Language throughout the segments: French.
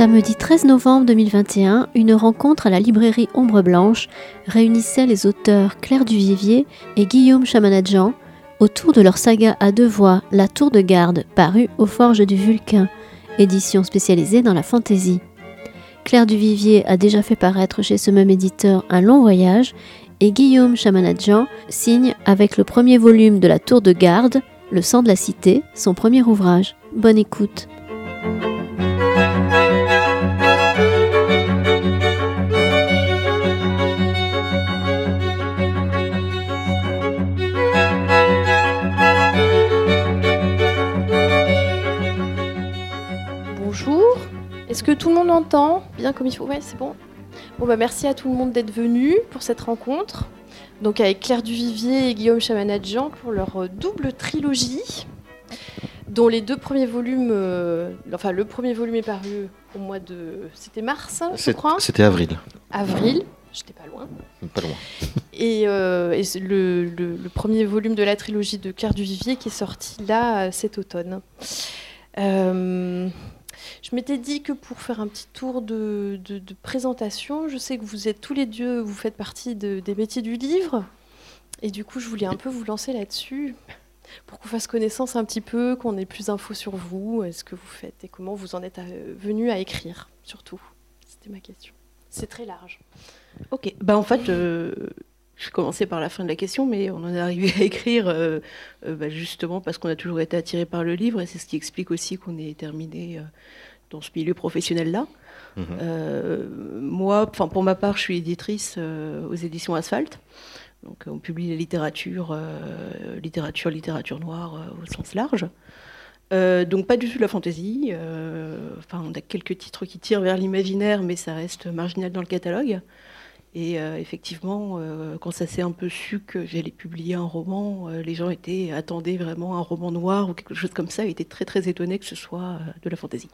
samedi 13 novembre 2021, une rencontre à la librairie Ombre Blanche réunissait les auteurs Claire Duvivier et Guillaume Chamanadjan autour de leur saga à deux voix La Tour de Garde, parue aux Forges du Vulcain, édition spécialisée dans la fantaisie. Claire Duvivier a déjà fait paraître chez ce même éditeur Un long voyage et Guillaume Chamanadjan signe avec le premier volume de La Tour de Garde, Le sang de la cité, son premier ouvrage. Bonne écoute. Est-ce que tout le monde entend bien comme il faut Ouais, c'est bon. Bon, bah, merci à tout le monde d'être venu pour cette rencontre. Donc avec Claire Duvivier et Guillaume Chamanadjian pour leur euh, double trilogie, dont les deux premiers volumes, euh, enfin le premier volume est paru au mois de, c'était mars, je crois. C'était avril. Avril, j'étais pas loin. Pas loin. Et, euh, le, premier volume de la trilogie de Claire Duvivier qui est sorti là cet automne. Je m'étais dit que pour faire un petit tour de, présentation, je sais que vous êtes tous les deux, vous faites partie des métiers du livre. Et du coup, je voulais un peu vous lancer là-dessus pour qu'on fasse connaissance un petit peu, qu'on ait plus d'infos sur vous, ce que vous faites et comment vous en êtes euh, venu à écrire, surtout. C'était ma question. C'est très large. Ok. Bah, en fait, euh, je commençais par la fin de la question, mais on en est arrivé à écrire euh, euh, bah, justement parce qu'on a toujours été attiré par le livre, et c'est ce qui explique aussi qu'on est terminé euh, dans ce milieu professionnel-là. Mhm. moi, pour ma part, je suis éditrice aux éditions Asphalte. Donc, on publie la littérature, littérature, littérature noire au sens large. donc pas du tout de la fantaisie. enfin, on a quelques titres qui tirent vers l'imaginaire, mais ça reste marginal dans le catalogue. Et euh, effectivement, euh, quand ça s'est un peu su que j'allais publier un roman, euh, les gens attendaient vraiment un roman noir ou quelque chose comme ça, et étaient très très étonnés que ce soit de la fantaisie.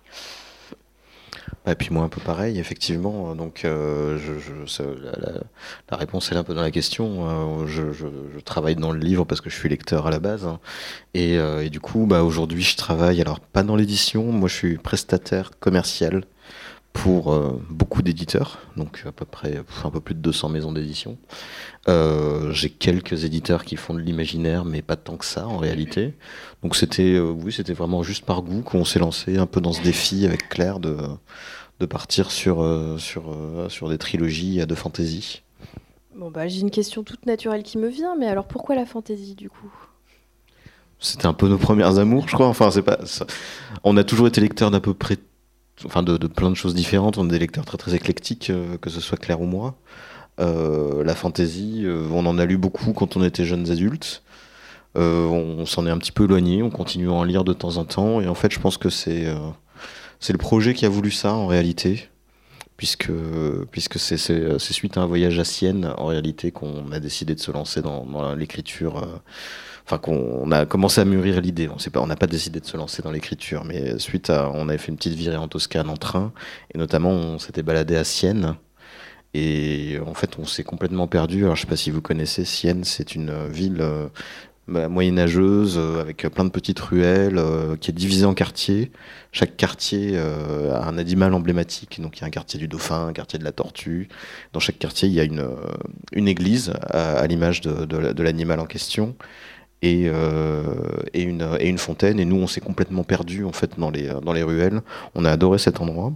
Et puis moi un peu pareil, effectivement. Donc la, réponse est un peu dans la question. Je, travaille dans le livre parce que je suis lecteur à la base, et, du coup, bah, aujourd'hui, je travaille alors pas dans l'édition. Moi, je suis prestataire commercial pour euh, beaucoup d'éditeurs, donc à peu près un peu plus de 200 maisons d'édition. Euh, j'ai quelques éditeurs qui font de l'imaginaire, mais pas tant que ça en réalité. Donc c'était, euh, oui, c'était vraiment juste par goût qu'on s'est lancé un peu dans ce défi avec Claire de, de partir sur, sur, sur des trilogies de fantasy. Bon bah j'ai une question toute naturelle qui me vient, mais alors pourquoi la fantasy du coup? C'était un peu nos premières amours, je crois. Enfin, c'est pas. On a toujours été lecteurs d'à peu près enfin de, plein de choses différentes. On est des lecteurs très très éclectiques, euh, que ce soit Claire ou moi. Euh, la fantaisie, euh, on en a lu beaucoup quand on était jeunes adultes. on, s'en est un petit peu éloigné, on continue à en lire de temps en temps. Et en fait, je pense que c'est le projet qui a voulu ça en réalité, puisque puisque c'est suite à un voyage à Sienne en réalité qu'on a décidé de se lancer dans l'écriture enfin qu'on a commencé à mûrir l'idée. On n'a pas décidé de se lancer dans l'écriture, mais suite à, on avait fait une petite virée en Toscane en train, et notamment on s'était baladé à Sienne. Et en fait, on s'est complètement perdu. Alors, je sais pas si vous connaissez Sienne, c'est une ville euh, moyenâgeuse euh, avec plein de petites ruelles euh, qui est divisée en quartiers. Chaque quartier a un animal emblématique. Donc il y a un quartier du dauphin, un quartier de la tortue. Dans chaque quartier, il y a une, église à, l'image de l'animal en question et, euh, et, une, fontaine. Et nous, on s'est complètement perdu en fait dans les, ruelles. On a adoré cet endroit.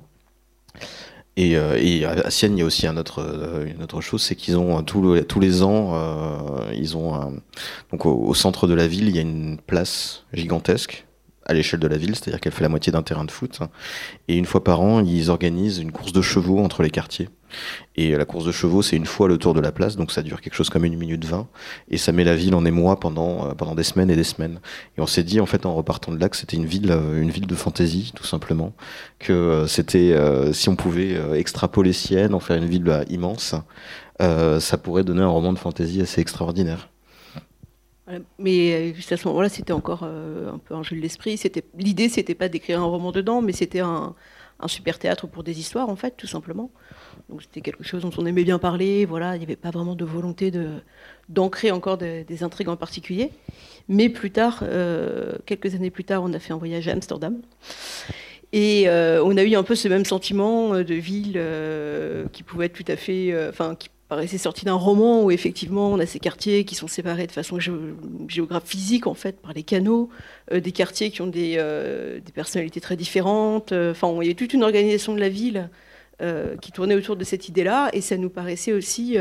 Et, euh, à Sienne, il y a aussi euh, une autre chose, c'est qu'ils ont tous les ans, ils ont donc au, centre de la ville, il y a une place gigantesque à l'échelle de la ville, c'est-à-dire qu'elle fait la moitié d'un terrain de foot. Et une fois par an, ils organisent une course de chevaux entre les quartiers. Et la course de chevaux, c'est une fois le tour de la place, donc ça dure quelque chose comme une minute vingt, et ça met la ville en émoi pendant, euh, pendant des semaines et des semaines. Et on s'est dit, en fait, en repartant de là, que c'était une ville, euh, une ville de fantaisie, tout simplement, que euh, c'était, si on pouvait extrapoler Sienne, en faire une ville bah, immense, ça pourrait donner un roman de fantaisie assez extraordinaire. Mais juste à ce moment-là, c'était encore un peu un jeu de l'esprit. L'idée, c'était pas d'écrire un roman dedans, mais c'était un, super théâtre pour des histoires, en fait, tout simplement. Donc c'était quelque chose dont on aimait bien parler. Voilà, il n'y avait pas vraiment de volonté d'ancrer encore des, intrigues en particulier. Mais plus tard, euh, quelques années plus tard, on a fait un voyage à Amsterdam. Et on a eu un peu ce même sentiment de ville qui pouvait être tout à fait, enfin, qui paraissait sorti d'un roman où effectivement on a ces quartiers qui sont séparés de façon géographique physique en fait par les canaux, des quartiers qui ont des, des personnalités très différentes. Enfin, il y a toute une organisation de la ville qui tournait autour de cette idée-là, et ça nous paraissait aussi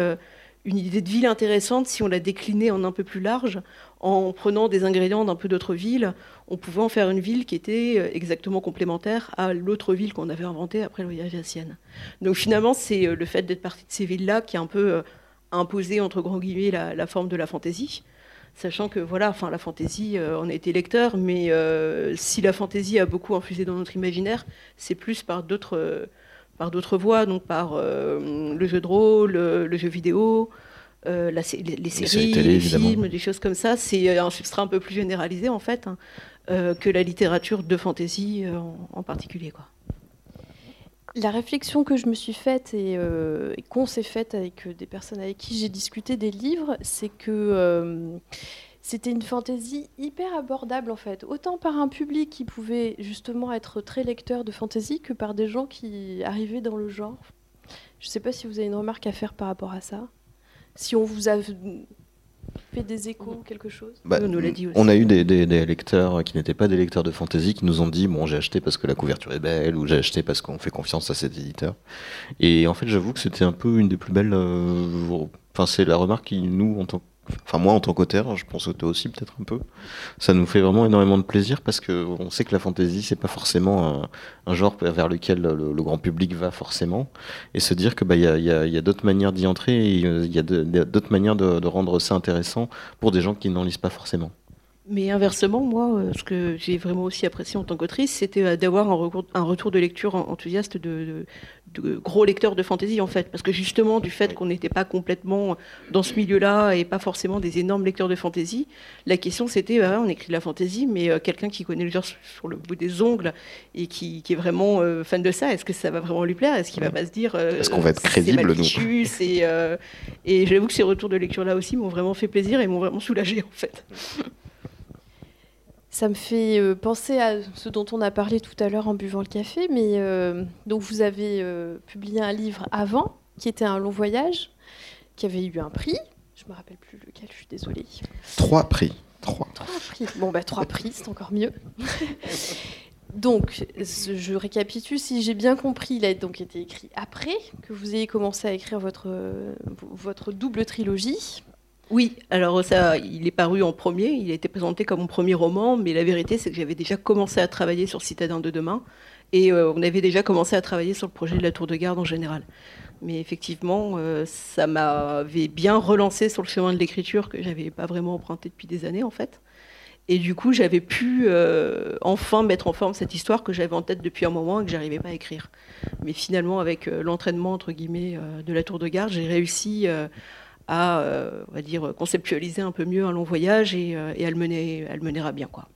une idée de ville intéressante si on la déclinait en un peu plus large, en prenant des ingrédients d'un peu d'autres villes. On pouvait en faire une ville qui était euh, exactement complémentaire à l'autre ville qu'on avait inventée après le voyage à Sienne. Donc finalement, c'est euh, le fait d'être partie de ces villes-là qui a un peu euh, imposé, entre grands guillemets, la, forme de la fantaisie. Sachant que voilà, enfin la fantaisie, on a été lecteur, mais si la fantaisie a beaucoup infusé dans notre imaginaire, c'est plus par d'autres par d'autres voies, donc par le jeu de rôle, le, jeu vidéo, euh, les, séries, les, films, des choses comme ça. C'est un substrat un peu plus généralisé en fait hein, euh, que la littérature de fantasy en, particulier. Quoi. La réflexion que je me suis faite et, et qu'on s'est faite avec des personnes avec qui j'ai discuté des livres, c'est que c'était une fantaisie hyper abordable en fait, autant par un public qui pouvait justement être très lecteur de fantaisie que par des gens qui arrivaient dans le genre. Je ne sais pas si vous avez une remarque à faire par rapport à ça. Si on vous a fait des échos ou quelque chose bah, on, nous l'a dit aussi. on a eu des, lecteurs qui n'étaient pas des lecteurs de fantaisie qui nous ont dit bon j'ai acheté parce que la couverture est belle ou j'ai acheté parce qu'on fait confiance à cet éditeur et en fait j'avoue que c'était un peu une des plus belles euh, enfin c'est la remarque qui nous en tant que enfin moi en tant qu'auteur, je pense que toi aussi peut-être un peu, ça nous fait vraiment énormément de plaisir parce que on sait que la fantasy c'est pas forcément un, genre vers lequel le, grand public va forcément, et se dire que bah il y a, d'autres manières d'y entrer, il y a d'autres manières de, de rendre ça intéressant pour des gens qui n'en lisent pas forcément. Mais inversement, moi, euh, ce que j'ai vraiment aussi apprécié en tant qu'autrice, c'était euh, d'avoir un, retour de lecture enthousiaste de, gros lecteurs de fantasy, en fait. Parce que justement, du fait qu'on n'était pas complètement dans ce milieu-là et pas forcément des énormes lecteurs de fantasy, la question c'était, bah, on écrit de la fantasy, mais euh, quelqu'un qui connaît le genre sur le bout des ongles et qui, est vraiment fan de ça, est-ce que ça va vraiment lui plaire? Est-ce qu'il va pas se dire... est-ce qu'on va être crédible, nous? Et, et j'avoue que ces retours de lecture-là aussi m'ont vraiment fait plaisir et m'ont vraiment soulagé, en fait. Ça me fait euh, penser à ce dont on a parlé tout à l'heure en buvant le café, mais euh, donc vous avez euh, publié un livre avant, qui était un long voyage, qui avait eu un prix. Je me rappelle plus lequel, je suis désolée. Trois prix. Trois. Trois prix. Bon, bah trois prix, c'est encore mieux. donc, je récapitule, si j'ai bien compris, il a donc été écrit après que vous ayez commencé à écrire votre, votre double trilogie. Oui, alors ça, il est paru en premier, il a été présenté comme mon premier roman, mais la vérité c'est que j'avais déjà commencé à travailler sur Citadin de demain, et euh, on avait déjà commencé à travailler sur le projet de la tour de garde en général. Mais effectivement, euh, ça m'avait bien relancé sur le chemin de l'écriture que j'avais pas vraiment emprunté depuis des années en fait. Et du coup, j'avais pu euh, enfin mettre en forme cette histoire que j'avais en tête depuis un moment et que j'arrivais pas à écrire. Mais finalement, avec l'entraînement entre guillemets de la tour de garde, j'ai réussi à, euh, on va dire, conceptualiser un peu mieux un long voyage et, euh, et à, le mener, à le mener à bien. Quoi.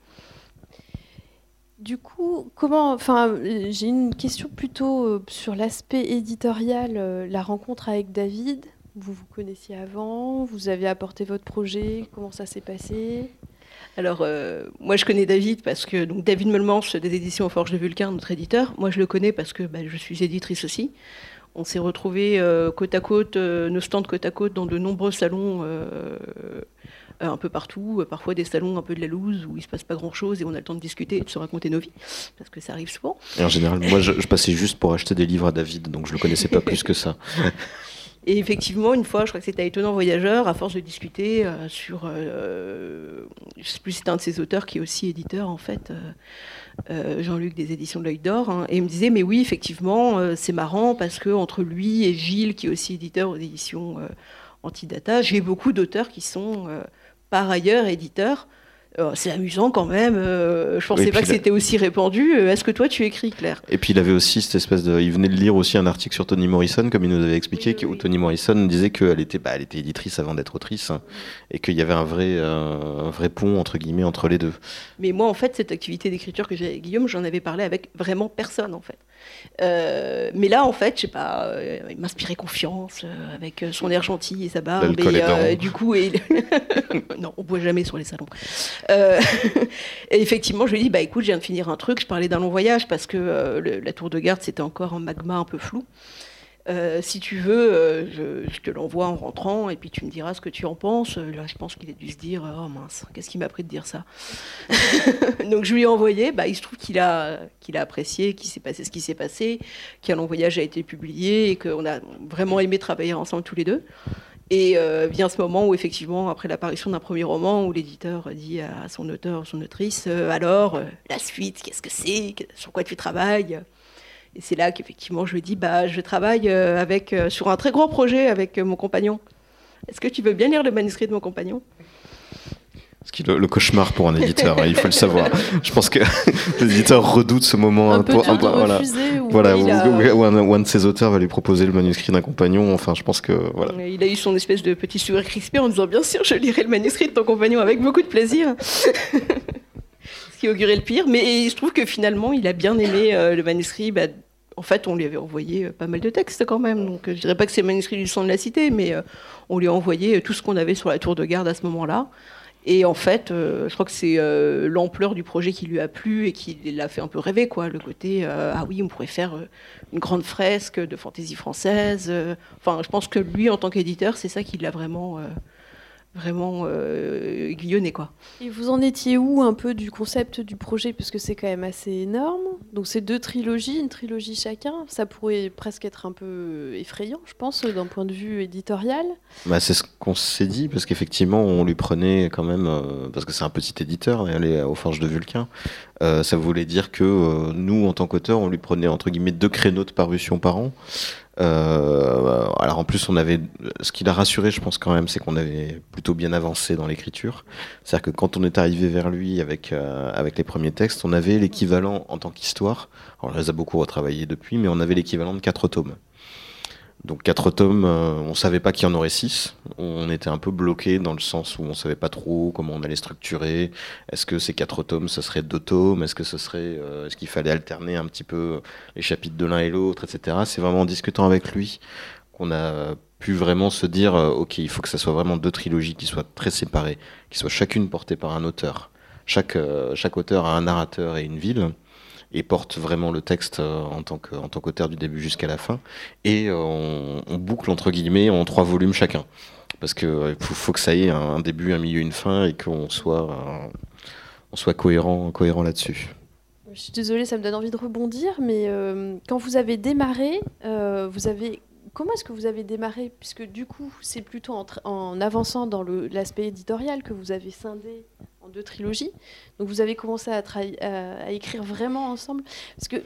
Du coup, comment, enfin, j'ai une question plutôt euh, sur l'aspect éditorial, la rencontre avec David. Vous vous connaissiez avant, vous avez apporté votre projet, comment ça s'est passé? Alors, moi, je connais David parce que donc David Melmanche des éditions Forge de Vulcain, notre éditeur. Moi, je le connais parce que bah, je suis éditrice aussi. On s'est retrouvés euh, côte à côte, euh, nos stands côte à côte, dans de nombreux salons euh, un peu partout, parfois des salons un peu de la loose où il se passe pas grand chose et on a le temps de discuter et de se raconter nos vies, parce que ça arrive souvent. Et en général, moi je, passais juste pour acheter des livres à David, donc je le connaissais pas plus que ça. Et effectivement, une fois, je crois que c'était à Étonnant Voyageur, à force de discuter sur. je ne sais plus si c'est un de ses auteurs qui est aussi éditeur, en fait, Jean-Luc des éditions de l'œil d'or, hein, et il me disait mais oui effectivement euh, c'est marrant parce que entre lui et Gilles qui est aussi éditeur aux éditions euh, Antidata, j'ai beaucoup d'auteurs qui sont par ailleurs éditeurs euh, c'est amusant quand même. Euh, je pensais pas que c'était aussi répandu. Euh, est-ce que toi tu écris, Claire? Et puis il avait aussi cette espèce de. Il venait de lire aussi un article sur Toni Morrison, comme il nous avait expliqué, où Toni Morrison disait qu'elle était, bah, elle était éditrice avant d'être autrice, hein, et qu'il y avait un vrai, un vrai pont entre entre les deux. Mais moi, en fait, cette activité d'écriture que j'ai avec Guillaume, j'en avais parlé avec vraiment personne, en fait. Euh, mais là, en fait, je sais pas, euh, il m'inspirait confiance euh, avec son air gentil et sa barbe. Et, du coup, et... non, on boit jamais sur les salons. et effectivement, je lui ai dit, bah écoute, je viens de finir un truc. Je parlais d'un long voyage parce que le- la tour de garde, c'était encore un magma un peu flou. Euh, si tu veux, euh, je, te l'envoie en rentrant et puis tu me diras ce que tu en penses. Euh, Là, je pense qu'il a dû se dire Oh mince, qu'est-ce qui m'a pris de dire ça Donc, je lui ai envoyé. Bah, il se trouve qu'il a, a apprécié, qu'il s'est passé ce qui s'est passé, qu'un long voyage a été publié et qu'on a vraiment aimé travailler ensemble tous les deux. Et vient ce moment où, effectivement, après l'apparition d'un premier roman, où l'éditeur dit à son auteur, son autrice Alors, la suite, qu'est-ce que c'est? Sur quoi tu travailles? Et c'est là qu'effectivement je lui dis bah je travaille euh, avec euh, sur un très grand projet avec euh, mon compagnon. Est-ce que tu veux bien lire le manuscrit de mon compagnon? Ce qui est le, le cauchemar pour un éditeur, hein, il faut le savoir. Je pense que l'éditeur redoute ce moment. Un peu pour- de voilà. refuser. ou- Voilà, il ou, a- ou- ou un, ou un de ses auteurs va lui proposer le manuscrit d'un compagnon. Enfin, je pense que voilà. Il a eu son espèce de petit sourire crispé en disant bien sûr je lirai le manuscrit de ton compagnon avec beaucoup de plaisir. Ce qui augurait le pire, mais je trouve que finalement il a bien aimé euh, le manuscrit. Bah, en fait, on lui avait envoyé euh, pas mal de textes quand même. Donc, euh, je dirais pas que c'est manuscrit du sang de la cité, mais euh, on lui a envoyé tout ce qu'on avait sur la tour de garde à ce moment-là. Et en fait, je crois que c'est l'ampleur du projet qui lui a plu et qui l'a fait un peu rêver, quoi. Le côté, ah oui, on pourrait faire une grande fresque de fantaisie française. Enfin, je pense que lui, en tant qu'éditeur, c'est ça qui l'a vraiment, vraiment euh, aiguillonné, quoi. Et vous en étiez où un peu du concept du projet? Parce que c'est quand même assez énorme. Donc c'est deux trilogies, une trilogie chacun. Ça pourrait presque être un peu effrayant, je pense, d'un point de vue éditorial. Bah, c'est ce qu'on s'est dit, parce qu'effectivement, on lui prenait quand même, euh, parce que c'est un petit éditeur, elle est aux Forges de Vulcain, euh, ça voulait dire que euh, nous, en tant qu'auteur, on lui prenait entre guillemets deux créneaux de parution par an. Euh, alors en plus, on avait, ce qui l'a rassuré, je pense quand même, c'est qu'on avait plutôt bien avancé dans l'écriture. C'est-à-dire que quand on est arrivé vers lui avec euh, avec les premiers textes, on avait l'équivalent en tant qu'histoire. On les a beaucoup retravaillés depuis, mais on avait l'équivalent de quatre tomes. Donc quatre tomes, euh, on savait pas qu'il y en aurait six. On était un peu bloqué dans le sens où on savait pas trop comment on allait structurer. Est-ce que ces quatre tomes, ce serait deux tomes? Est-ce que ce serait, euh, est-ce qu'il fallait alterner un petit peu les chapitres de l'un et l'autre, etc. C'est vraiment en discutant avec lui qu'on a pu vraiment se dire, euh, ok, il faut que ça soit vraiment deux trilogies qui soient très séparées, qui soient chacune portée par un auteur. Chaque euh, chaque auteur a un narrateur et une ville et porte vraiment le texte euh, en tant qu'auteur du début jusqu'à la fin. Et euh, on, boucle entre guillemets en trois volumes chacun. Parce que euh, faut, que ça ait un, début un milieu une fin et qu'on soit cohérent cohérent là-dessus. Je suis désolée, ça me donne envie de rebondir, mais quand vous avez démarré, vous avez comment est-ce que vous avez démarré? Puisque du coup, c'est plutôt en, avançant dans l'aspect éditorial que vous avez scindé deux trilogies. Donc vous avez commencé à, écrire vraiment ensemble. Parce que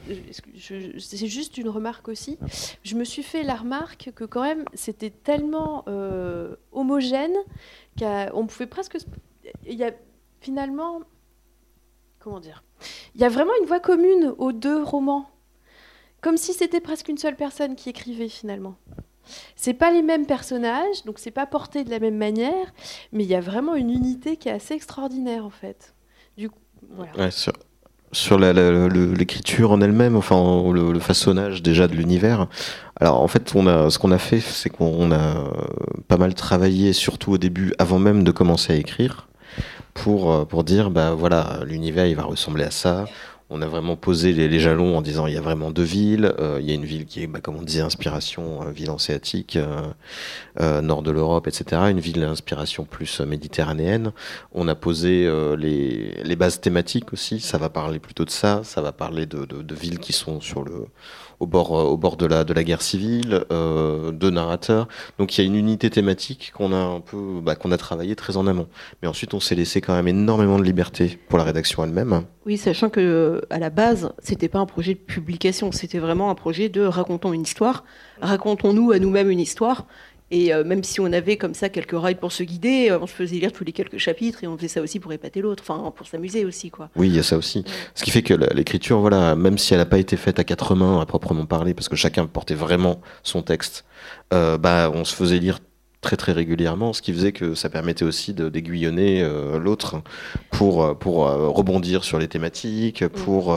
c'est juste une remarque aussi. Je me suis fait la remarque que quand même, c'était tellement euh, homogène qu'on pouvait presque... Il y a finalement... Comment dire? Il y a vraiment une voix commune aux deux romans. Comme si c'était presque une seule personne qui écrivait finalement. C'est pas les mêmes personnages, donc c'est pas porté de la même manière, mais il y a vraiment une unité qui est assez extraordinaire en fait. Du coup, voilà. Sur sur l'écriture en elle-même, enfin le, façonnage déjà de l'univers. Alors en fait, ce qu'on a fait, c'est qu'on a euh, pas mal travaillé, surtout au début, avant même de commencer à écrire, pour euh, pour dire bah voilà, l'univers il va ressembler à ça. On a vraiment posé les, jalons en disant il y a vraiment deux villes. euh, il y a une ville qui est, bah, comme on disait, inspiration euh, ville hanséatique, euh, euh, nord de l'Europe, etc. Une ville d'inspiration plus méditerranéenne. On a posé les, bases thématiques aussi. Ça va parler plutôt de ça. Ça va parler de villes qui sont sur le, au bord, euh, au bord de, la, de la guerre civile, euh, narrateurs. Donc il y a une unité thématique qu'on a un peu, bah, qu'on a travaillé très en amont. Mais ensuite, on s'est laissé quand même énormément de liberté pour la rédaction elle-même. Oui, sachant que à la base, c'était pas un projet de publication, c'était vraiment un projet de racontons une histoire, racontons-nous à nous-mêmes une histoire. Et euh, même si on avait comme ça quelques rails pour se guider, euh, on se faisait lire tous les quelques chapitres et on faisait ça aussi pour épater l'autre, enfin pour s'amuser aussi, quoi. Oui, il y a ça aussi. Ce qui fait que l'écriture, voilà, même si elle n'a pas été faite à quatre mains à proprement parler, parce que chacun portait vraiment son texte, euh, bah, on se faisait lire très très régulièrement, ce qui faisait que ça permettait aussi d'aiguillonner l'autre pour, pour rebondir sur les thématiques, pour,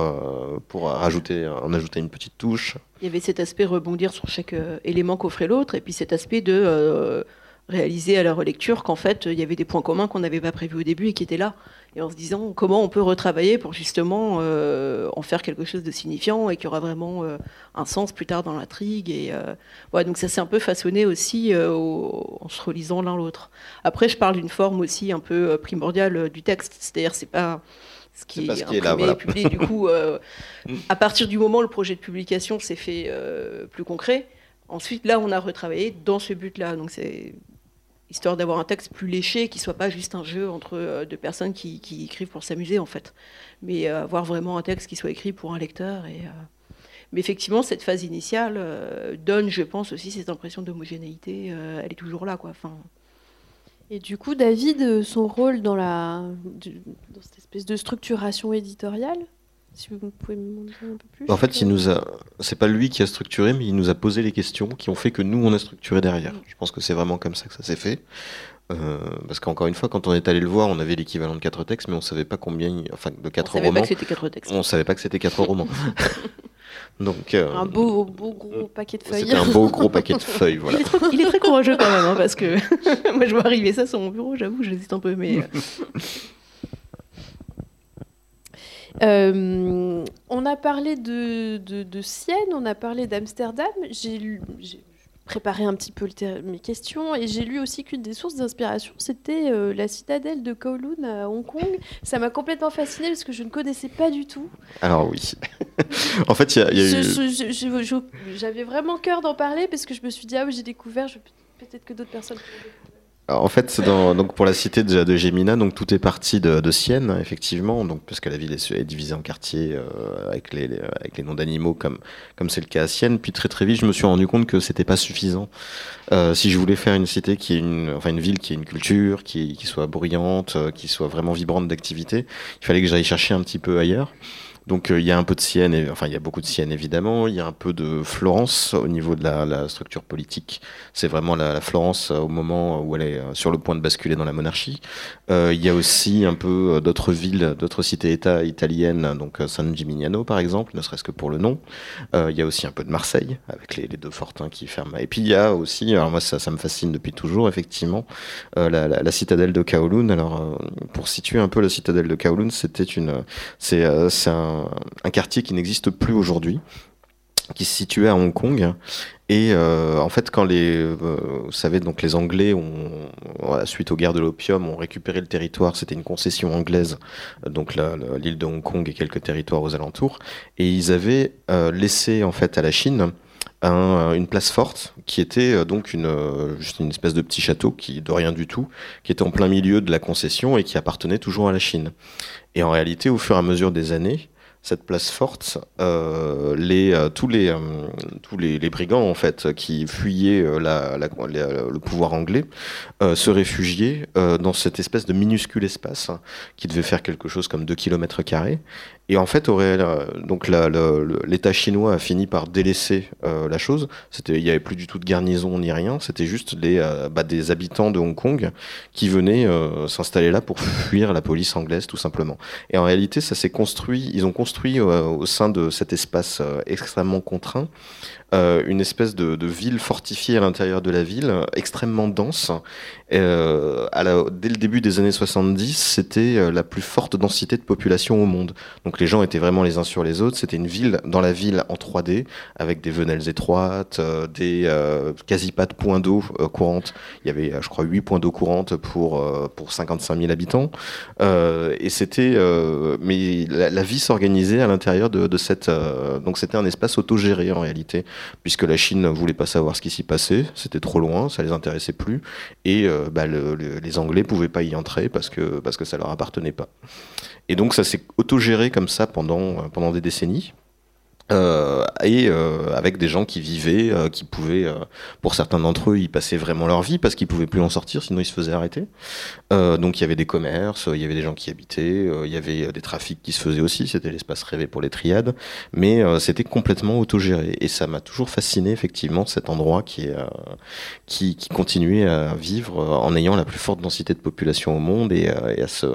pour rajouter, en ajouter une petite touche. Il y avait cet aspect rebondir sur chaque élément qu'offrait l'autre, et puis cet aspect de réaliser à la relecture qu'en fait, il y avait des points communs qu'on n'avait pas prévus au début et qui étaient là. Et en se disant comment on peut retravailler pour justement euh, en faire quelque chose de signifiant et qui aura vraiment euh, un sens plus tard dans l'intrigue. Et euh, donc ça s'est un peu façonné aussi en se relisant l'un l'autre. Après, je parle d'une forme aussi un peu primordiale du texte, c'est-à-dire c'est pas ce qui est, qui est là, voilà. publié. Du coup, à partir du moment où le projet de publication s'est fait plus concret, ensuite là, on a retravaillé dans ce but-là. Donc c'est histoire d'avoir un texte plus léché, qui soit pas juste un jeu entre euh, deux personnes qui, écrivent pour s'amuser en fait, mais euh, avoir vraiment un texte qui soit écrit pour un lecteur. Et, euh, Mais effectivement, cette phase initiale donne, je pense aussi, cette impression d'homogénéité. elle est toujours là, quoi. Enfin. Et du coup, David, son rôle dans la dans cette espèce de structuration éditoriale, si vous pouvez me montrer un peu plus. En fait, il nous a. C'est pas lui qui a structuré, mais il nous a posé les questions qui ont fait que nous on a structuré derrière. Je pense que c'est vraiment comme ça que ça s'est fait. Euh, parce qu'encore une fois, quand on est allé le voir, on avait l'équivalent de quatre textes, mais on savait pas combien, enfin de quatre romans. On savait pas que c'était quatre textes. On savait pas que c'était quatre romans. Donc, euh, un beau, beau gros paquet de feuilles. C'était un beau gros paquet de feuilles, voilà. Il est, très courageux quand même, hein, parce que moi je vois arriver ça sur mon bureau, j'avoue, j'hésite un peu, mais. Euh, on a parlé de, de, Sienne, on a parlé d'Amsterdam. J'ai préparé un petit peu mes questions et j'ai lu aussi qu'une des sources d'inspiration, c'était euh, la citadelle de Kowloon à Hong Kong. Ça m'a complètement fascinée parce que je ne connaissais pas du tout. Alors oui. en fait, il y a, eu... J'avais vraiment cœur d'en parler parce que je me suis dit, ah oui, j'ai découvert, peut-être que d'autres personnes en fait, dans, donc pour la cité de, de donc tout est parti de, de Sienne, effectivement, donc parce que la ville est, divisée en quartiers euh, avec, les, avec les noms d'animaux, comme comme c'est le cas à Sienne. Puis très très vite, je me suis rendu compte que c'était pas suffisant. Euh, si je voulais faire une cité qui est une, enfin une ville qui ait une culture, qui, qui soit bruyante, euh, qui soit vraiment vibrante d'activité, il fallait que j'aille chercher un petit peu ailleurs. Donc euh, il y a un peu de Sienne, enfin il y a beaucoup de Sienne évidemment, il y a un peu de Florence au niveau de la, structure politique. C'est vraiment la, Florence euh, au moment où elle est euh, sur le point de basculer dans la monarchie. il y a aussi un peu d'autres villes, d'autres cités-États italiennes, donc San Gimignano par exemple, ne serait-ce que pour le nom. il y a aussi un peu de Marseille avec les, deux fortins qui ferment. Et puis il y a aussi, alors moi ça, ça me fascine depuis toujours effectivement, la, citadelle de Kowloon. Alors pour situer un peu la citadelle de Kowloon, c'était une, c'est un un, quartier qui n'existe plus aujourd'hui, qui se situait à Hong Kong. Et euh, en fait, quand les, euh, vous savez, donc les Anglais ont, suite aux guerres de l'opium, ont récupéré le territoire. C'était une concession anglaise, donc l'île de Hong Kong et quelques territoires aux alentours. Et ils avaient euh, laissé en fait à la Chine une place forte qui était donc une, juste une espèce de petit château qui de rien du tout, qui était en plein milieu de la concession et qui appartenait toujours à la Chine. Et en réalité, au fur et à mesure des années, cette place forte, euh, euh, tous, les, euh, les, brigands en fait qui fuyaient le pouvoir anglais se réfugiaient dans cette espèce de minuscule espace qui devait faire quelque chose comme 2 km et en fait, donc l'État chinois a fini par délaisser la chose. Il n'y avait plus du tout de garnison ni rien. C'était juste les, bah, des habitants de Hong Kong qui venaient s'installer là pour fuir la police anglaise, tout simplement. Et en réalité, ça s'est construit. Ils ont construit construit euh, au sein de cet espace euh, extrêmement contraint euh, une espèce de, ville fortifiée à l'intérieur de la ville, extrêmement dense. Euh, à dès le début des années 70, c'était euh, la plus forte densité de population au monde. Donc les gens étaient vraiment les uns sur les autres. C'était une ville dans la ville en 3D, avec des venelles étroites, des quasi pas de points d'eau courantes. Il y avait, je crois, 8 points d'eau courantes pour, pour 55 000 habitants. et c'était, mais la, vie s'organisait à l'intérieur de, de cette, donc c'était un espace autogéré en réalité puisque la Chine ne voulait pas savoir ce qui s'y passait, c'était trop loin, ça les intéressait plus, et euh, bah, les Anglais pouvaient pas y entrer parce que, parce que ça leur appartenait pas. Et donc ça s'est autogéré comme ça pendant, pendant des décennies. Euh, et euh, avec des gens qui vivaient, euh, qui pouvaient, euh, pour certains d'entre eux, y passer vraiment leur vie parce qu'ils pouvaient plus en sortir, sinon ils se faisaient arrêter. Euh, donc il y avait des commerces, il y avait des gens qui habitaient, euh, il y avait des trafics qui se faisaient aussi. C'était l'espace rêvé pour les triades, mais euh, c'était complètement autogéré. Et ça m'a toujours fasciné effectivement cet endroit qui est euh, qui, qui continuait à vivre en ayant la plus forte densité de population au monde et, et à se,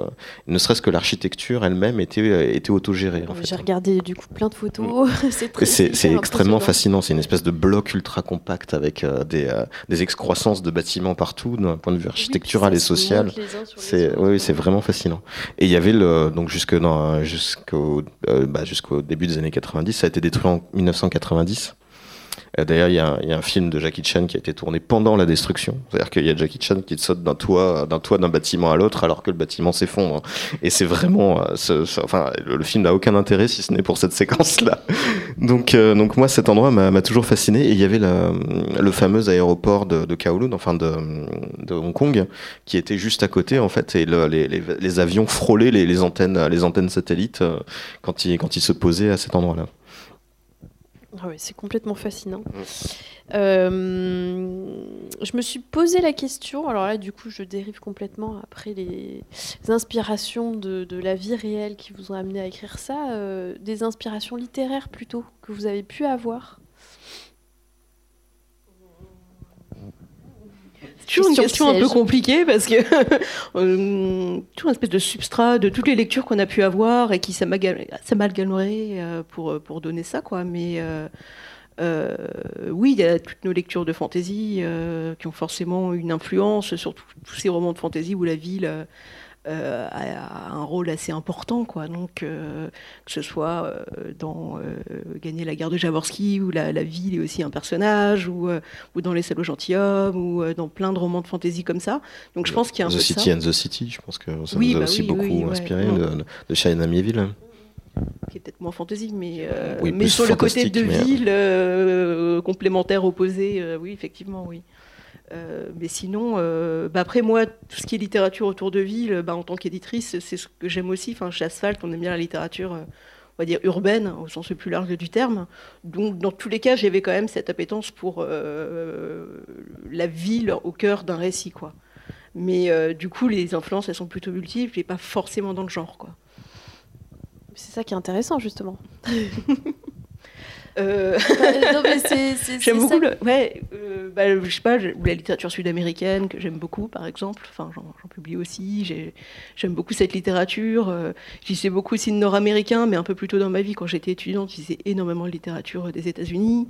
ne serait-ce que l'architecture elle-même était était autogérée. En fait. J'ai regardé du coup plein de photos. C'est hyper extrêmement fascinant. C'est une espèce de bloc ultra compact avec euh, des, euh, des excroissances de bâtiments partout d'un point de vue architectural et social. C'est oui, c'est vraiment fascinant. Et il y avait le donc jusque dans jusqu'au euh, bah, jusqu'au début des années 90, ça a été détruit en 1990. D'ailleurs, il y, a un- film de Jackie Chan qui a été tourné pendant la destruction. C'est-à-dire qu'il y a Jackie Chan qui saute d'un toit d'un toit d'un bâtiment à l'autre alors que le bâtiment s'effondre. Et c'est vraiment, euh, enfin, le, film n'a aucun intérêt si ce n'est pour cette séquence-là. Donc, euh, donc moi, cet endroit m'a toujours fasciné. Et il y avait le, fameux aéroport de, de Kowloon, enfin de, Hong Kong, qui était juste à côté en fait. Et le- les, les, les avions frôlaient les, les antennes, les antennes satellites euh, quand ils quand ils se posaient à cet endroit-là. Ah ouais, c'est complètement fascinant. Mm. Euh, je me suis posé la question, alors là du coup je dérive complètement après les inspirations de, de la vie réelle qui vous ont amené à écrire ça, euh, des inspirations littéraires plutôt que vous avez pu avoir. Toujours une Question un peu compliquée parce que euh, toujours une espèce de substrat de toutes les lectures qu'on a pu avoir et qui s'amalga- s'amalgameraient euh, pour, pour donner ça, quoi. Mais euh, euh, oui, il y a toutes nos lectures de fantasy euh, qui ont forcément une influence sur tous ces romans de fantasy où la ville euh, a, un rôle assez important, quoi. Donc, euh, que ce soit euh, dans euh, Gagner la guerre de Jaworski, où la, la ville est aussi un personnage, ou, ou dans Les Salauds gentilshommes, ou dans plein de romans de fantasy comme ça. Donc, je pense qu'il y a un The peu City ça, and the City, je pense que ça Oui, nous a bah aussi oui, beaucoup oui, inspiré de, de Amiéville. qui est peut-être moins fantasy, mais, euh, Oui, mais sur le côté de mais, ville, euh, complémentaire, opposé, euh, oui, effectivement, oui. Euh, mais sinon, euh, bah après moi, tout ce qui est littérature autour de ville, bah, en tant qu'éditrice, c'est ce que j'aime aussi. Enfin, chez Asphalt, on aime bien la littérature, euh, on va dire urbaine, au sens le plus large du terme. Donc, dans tous les cas, j'avais quand même cette appétence pour la ville au cœur d'un récit, quoi. Mais du coup, les influences, elles sont plutôt multiples et pas forcément dans le genre, quoi. C'est ça qui est intéressant justement. Euh, Enfin, non, mais c'est- c'est- J'aime c'est beaucoup, ça. le, ouais, euh, bah, je sais pas, la littérature sud-américaine que j'aime beaucoup, par exemple. Enfin, j'en j'en publie aussi. J'ai- J'aime beaucoup cette littérature. Euh, J'y lisais beaucoup aussi de nord-américain, mais un peu plus tôt dans ma vie, quand j'étais étudiante, je lisais énormément de littérature des États-Unis.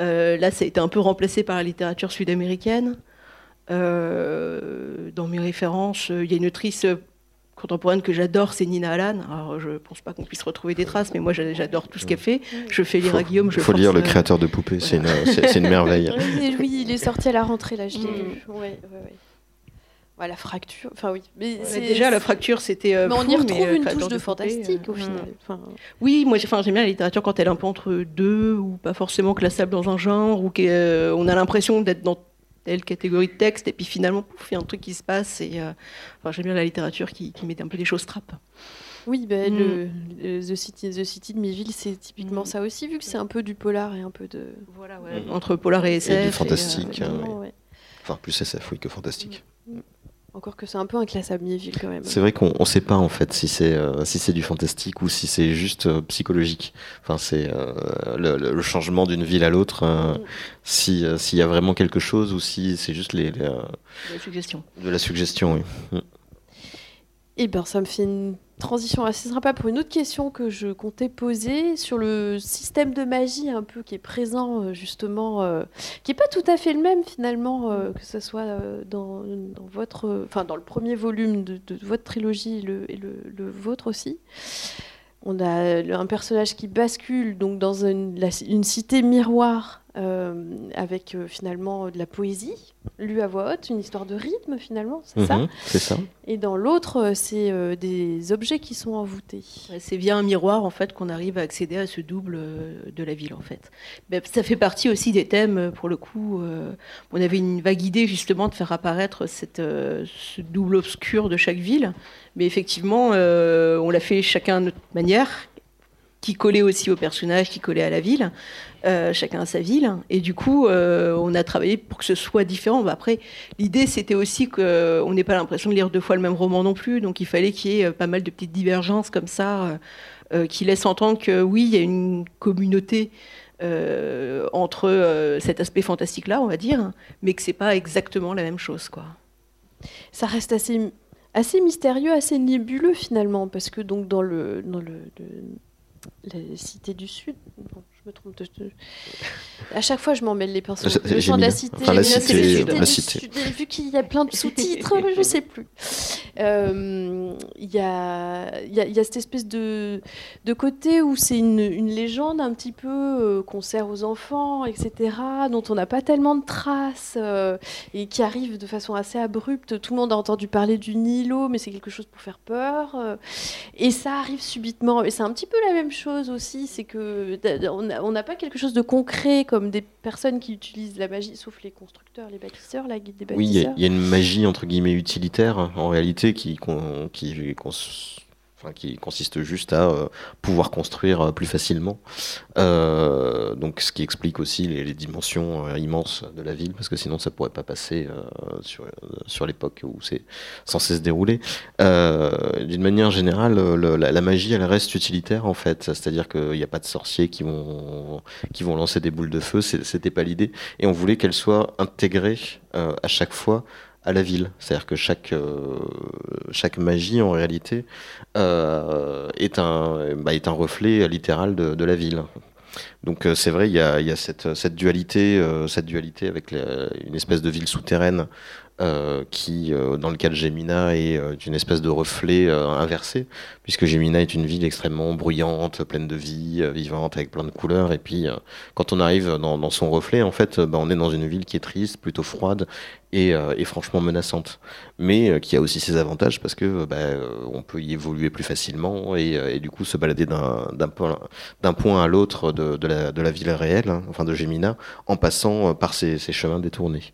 Euh, là, ça a été un peu remplacé par la littérature sud-américaine. Dans mes références, il y a une autrice contemporaine que j'adore, c'est Nina Allan. Alors, je pense pas qu'on puisse retrouver des traces, mais moi, j'a- j'adore tout ce qu'elle fait. Je fais lire à Guillaume. Il faut lire le euh, créateur de poupées, c'est une, merveille. Oui, oui, il est sorti à la rentrée là, je l'ai Mm. lu. Ouais, ouais, ouais. Ouais, la fracture, enfin oui. Mais déjà, la fracture, c'était. euh, Mais on fou, y retrouve euh, une touche de, fantastique au final. mm. Enfin, Oui, moi j'aime bien la littérature quand elle est un peu entre deux ou pas forcément classable dans un genre ou qu'on a l'impression d'être dans telle catégorie de texte et puis finalement, pouf, il y a un truc qui se passe. Et, euh, enfin, j'aime bien la littérature qui, qui met un peu les choses trappes. oui, bah, Mm. le, le- The, City, The City de Miville, c'est typiquement Mm. ça aussi, vu que c'est un peu du polar et un peu de. Voilà, Mhm. Entre polar et SF. du euh, fantastique. hein, ouais. Enfin, plus SF, oui, que fantastique. Encore que c'est un peu inclassable Miville quand même. C'est vrai qu'on ne sait pas en fait si c'est euh, si c'est du fantastique ou si c'est juste euh, psychologique. Enfin, c'est euh, le, changement d'une ville à l'autre. euh, Mm. si euh, s'il y a vraiment quelque chose ou si c'est juste les, les, euh, la suggestion. de la suggestion. Oui. Eh bien, ça me fait une transition assez sympa pour une autre question que je comptais poser sur le système de magie un peu qui est présent euh, justement, euh, qui n'est pas tout à fait le même finalement, euh, que ce soit dans, votre, enfin dans le premier volume de, votre trilogie le- et le, le vôtre aussi. On a un personnage qui bascule donc dans une, une cité miroir euh, avec euh, finalement de la poésie lue à voix haute, une histoire de rythme finalement, c'est ça Mhm, c'est ça. et dans l'autre, euh, c'est euh, des objets qui sont envoûtés. C'est via un miroir en fait qu'on arrive à accéder à ce double de la ville en fait. Mais ça fait partie aussi des thèmes pour le coup. euh, on avait une vague idée justement de faire apparaître cette, euh, ce double obscur de chaque ville, mais effectivement euh, on l'a fait chacun à notre manière. Qui collait aussi au personnage, qui collait à la ville, euh, chacun à sa ville. Et du coup, euh, on a travaillé pour que ce soit différent. Bah, après, l'idée, c'était aussi qu'on n'ait pas l'impression de lire deux fois le même roman non plus. Donc, il fallait qu'il y ait pas mal de petites divergences comme ça, qui laissent entendre que oui, il y a une communauté. entre cet aspect fantastique-là, on va dire, mais que c'est pas exactement la même chose, quoi. Ça reste assez assez mystérieux, assez nébuleux finalement, parce que donc dans le, dans le, la cité du Sud, je me trompe. De... À chaque fois, je m'en mêle les pinceaux. Le champ de la cité. Enfin, la cité, la cité. vu qu'il y a plein de sous-titres, je ne sais plus. Euh, il y, a, y, a, y, a, cette espèce de, de côté où c'est une, une, légende un petit peu euh, qu'on sert aux enfants, etc., dont on n'a pas tellement de traces euh, et qui arrive de façon assez abrupte. Tout le monde a entendu parler du Nilo, mais c'est quelque chose pour faire peur. Euh, et ça arrive subitement. Et c'est un petit peu la même chose aussi, c'est que on n'a pas quelque chose de concret comme des personnes qui utilisent la magie, sauf les constructeurs, les bâtisseurs, la guide des bâtisseurs. Oui, il y, a une magie entre guillemets utilitaire en réalité qui, consiste juste à euh, pouvoir construire euh, plus facilement. Euh, donc, ce qui explique aussi les, dimensions immenses de la ville, parce que sinon ça pourrait pas passer sur, sur l'époque où c'est censé se dérouler. D'une manière générale, la, magie, elle reste utilitaire en fait, c'est-à-dire qu'il n'y a pas de sorciers qui vont qui vont lancer des boules de feu, c'était pas l'idée, et on voulait qu'elle soit intégrée à chaque fois à la ville. C'est-à-dire que chaque, euh, chaque magie, en réalité, euh, est, un, bah, est un reflet littéral de, la ville. Donc euh, c'est vrai, il y a, y a cette, cette, dualité, cette dualité avec une espèce de ville souterraine euh, qui, euh, dans le cas de Gemina, est euh, une espèce de reflet inversé, puisque Gemina est une ville extrêmement bruyante, pleine de vie, vivante, avec plein de couleurs. Et puis, quand on arrive dans, son reflet, en fait, bah, on est dans une ville qui est triste, plutôt froide et, franchement menaçante, mais qui a aussi ses avantages parce que bah, on peut y évoluer plus facilement et, du coup se balader d'un point, à l'autre de, la, ville réelle, hein, enfin de Gemina, en passant par ces chemins détournés.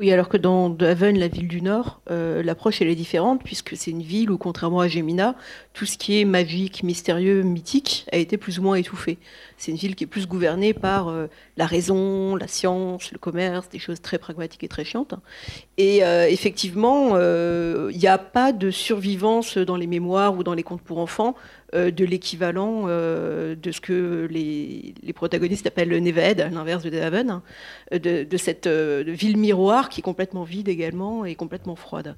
Oui, alors que dans Haven, la ville du Nord, euh, l'approche est différente puisque c'est une ville où, contrairement à Gemina, tout ce qui est magique, mystérieux, mythique a été plus ou moins étouffé. C'est une ville qui est plus gouvernée par euh, la raison, la science, le commerce, des choses très pragmatiques et très chiantes. Et euh, effectivement, il n'y a pas de survivance dans les mémoires ou dans les contes pour enfants euh, de l'équivalent euh, de ce que les, protagonistes appellent le Neved, l'inverse de The Haven, de, cette euh, ville miroir qui est complètement vide également et complètement froide.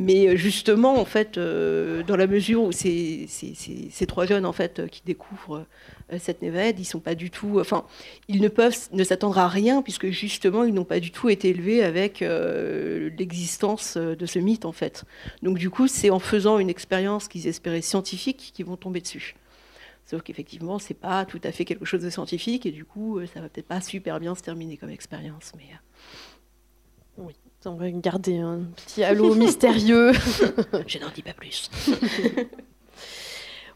Mais justement, en fait, dans la mesure où ces, ces, trois jeunes en fait qui découvrent euh, cette Névède, ils ne peuvent ne s'attendre à rien puisque justement ils n'ont pas du tout été élevés avec euh, l'existence euh, de ce mythe en fait. Donc du coup, c'est en faisant une expérience qu'ils espéraient scientifique qu'ils vont tomber dessus. Sauf qu'effectivement, c'est pas tout à fait quelque chose de scientifique et du coup, ça va peut-être pas super bien se terminer comme expérience, mais. Va garder un petit halo mystérieux. Je n'en dis pas plus.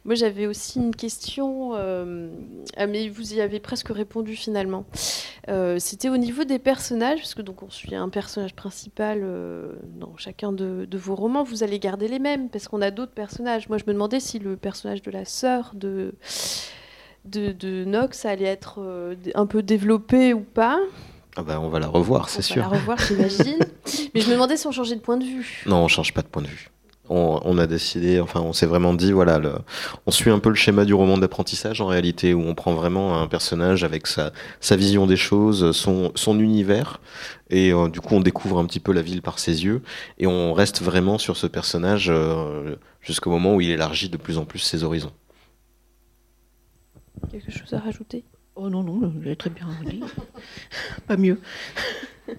Moi, j'avais aussi une question, euh, ah, mais vous y avez presque répondu finalement. Euh, c'était au niveau des personnages, parce que donc on suit un personnage principal euh, dans chacun de, vos romans. Vous allez garder les mêmes, parce qu'on a d'autres personnages. Moi, je me demandais si le personnage de la sœur de, de, Nox allait être un peu développé ou pas. Ah bah, on va la revoir, c'est sûr. On va la revoir, j'imagine. mais je me demandais si on changeait de point de vue. Non, on change pas de point de vue on, a décidé, enfin, on s'est vraiment dit, voilà, on suit un peu le schéma du roman d'apprentissage en réalité, où on prend vraiment un personnage avec sa, vision des choses, son, univers, et euh, du coup, on découvre un petit peu la ville par ses yeux, et on reste vraiment sur ce personnage euh, jusqu'au moment où il élargit de plus en plus ses horizons. Quelque chose à rajouter? Oh non, non, j'ai très bien dit. Pas mieux.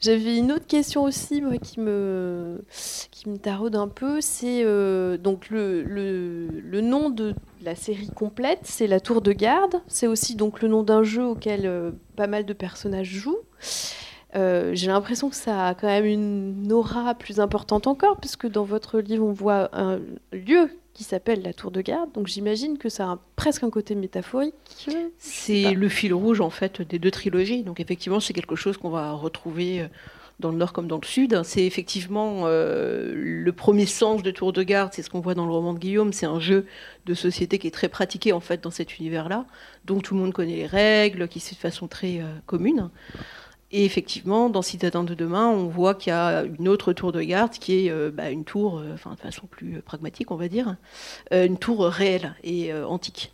J'avais une autre question aussi qui, me, qui me taraude un peu. C'est euh, donc le, le, nom de la série complète, c'est La Tour de Garde. C'est aussi donc le nom d'un jeu auquel euh, pas mal de personnages jouent. Euh, j'ai l'impression que ça a quand même une aura plus importante encore, puisque dans votre livre, on voit un lieu qui s'appelle la tour de garde. Donc j'imagine que ça a presque un côté métaphorique. C'est le fil rouge en fait des deux trilogies. Donc effectivement, c'est quelque chose qu'on va retrouver euh, dans le nord comme dans le sud. C'est effectivement le premier sens de Tour de Garde, c'est ce qu'on voit dans le roman de Guillaume, c'est un jeu de société qui est très pratiqué en fait dans cet univers-là, dont tout le monde connaît les règles, qui se fait de façon très commune. Et effectivement, dans Citadin de demain, on voit qu'il y a une autre tour de garde qui est euh, bah, une tour, euh, enfin de façon plus pragmatique, on va dire, euh, une tour réelle et antique.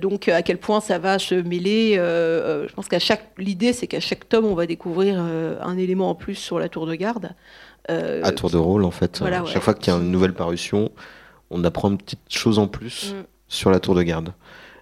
donc à quel point ça va se mêler Je pense qu'à chaque l'idée, c'est qu'à chaque tome, on va découvrir un élément en plus sur la tour de garde. à tour de rôle, en fait. Chaque fois qu'il y a une nouvelle parution, on apprend une petite chose en plus mm. sur la tour de garde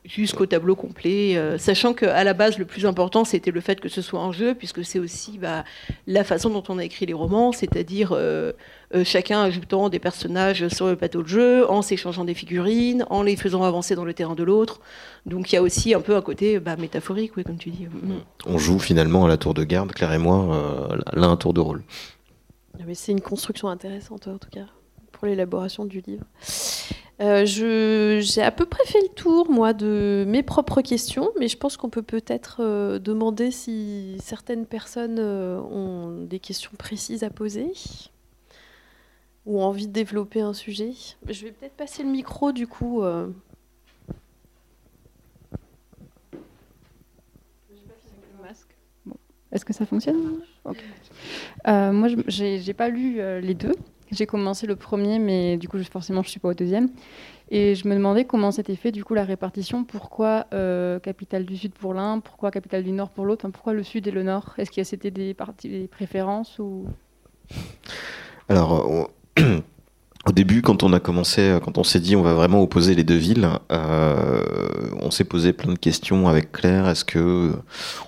jusqu'au tableau complet, euh, sachant qu'à la base, le plus important, c'était le fait que ce soit un jeu, puisque c'est aussi bah, la façon dont on a écrit les romans, c'est-à-dire euh, euh, chacun ajoutant des personnages sur le plateau de jeu, en s'échangeant des figurines, en les faisant avancer dans le terrain de l'autre. Donc il y a aussi un peu un côté bah, métaphorique, oui, comme tu dis. Mm. On joue finalement à la tour de garde, Claire et moi, là un tour de rôle. Ah, c'est une construction intéressante en tout cas pour l'élaboration du livre. Euh, j'ai à peu près fait le tour, moi, de mes propres questions, mais je pense qu'on peut peut-être euh, demander si certaines personnes euh, ont des questions précises à poser ou envie de développer un sujet. Je vais peut-être passer le micro, du coup. Est-ce que ça fonctionne? Moi, je n'ai pas lu les deux. J'ai commencé le premier, mais du coup, forcément, je ne suis pas au deuxième. Et je me demandais comment s'était fait du coup la répartition. Pourquoi euh, capitale du Sud pour l'un, pourquoi capitale du Nord pour l'autre Pourquoi le Sud et le Nord? Est-ce qu'il y a c'était des, préférences ou? Alors, début, quand on a commencé, euh, quand on s'est dit on va vraiment opposer les deux villes, euh, on s'est posé plein de questions avec Claire. Est-ce que euh,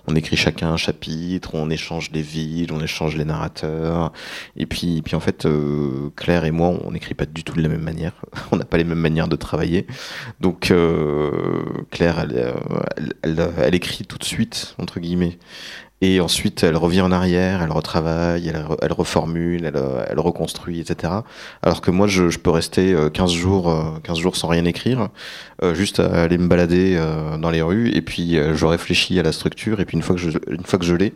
on écrit chacun un chapitre, on échange les villes, on échange les narrateurs? Et puis, en fait, Claire et moi, on n'écrit pas du tout de la même manière. on n'a pas les mêmes manières de travailler. Donc Claire, elle, elle, écrit tout de suite entre guillemets. Et ensuite, elle revient en arrière, elle retravaille, elle, reformule, elle, elle, reconstruit, etc. Alors que moi, je, peux rester 15 euh, jours, 15 euh, jours sans rien écrire, euh, juste à aller me balader dans les rues, et puis je réfléchis à la structure, et puis une fois que je, une fois que je l'ai,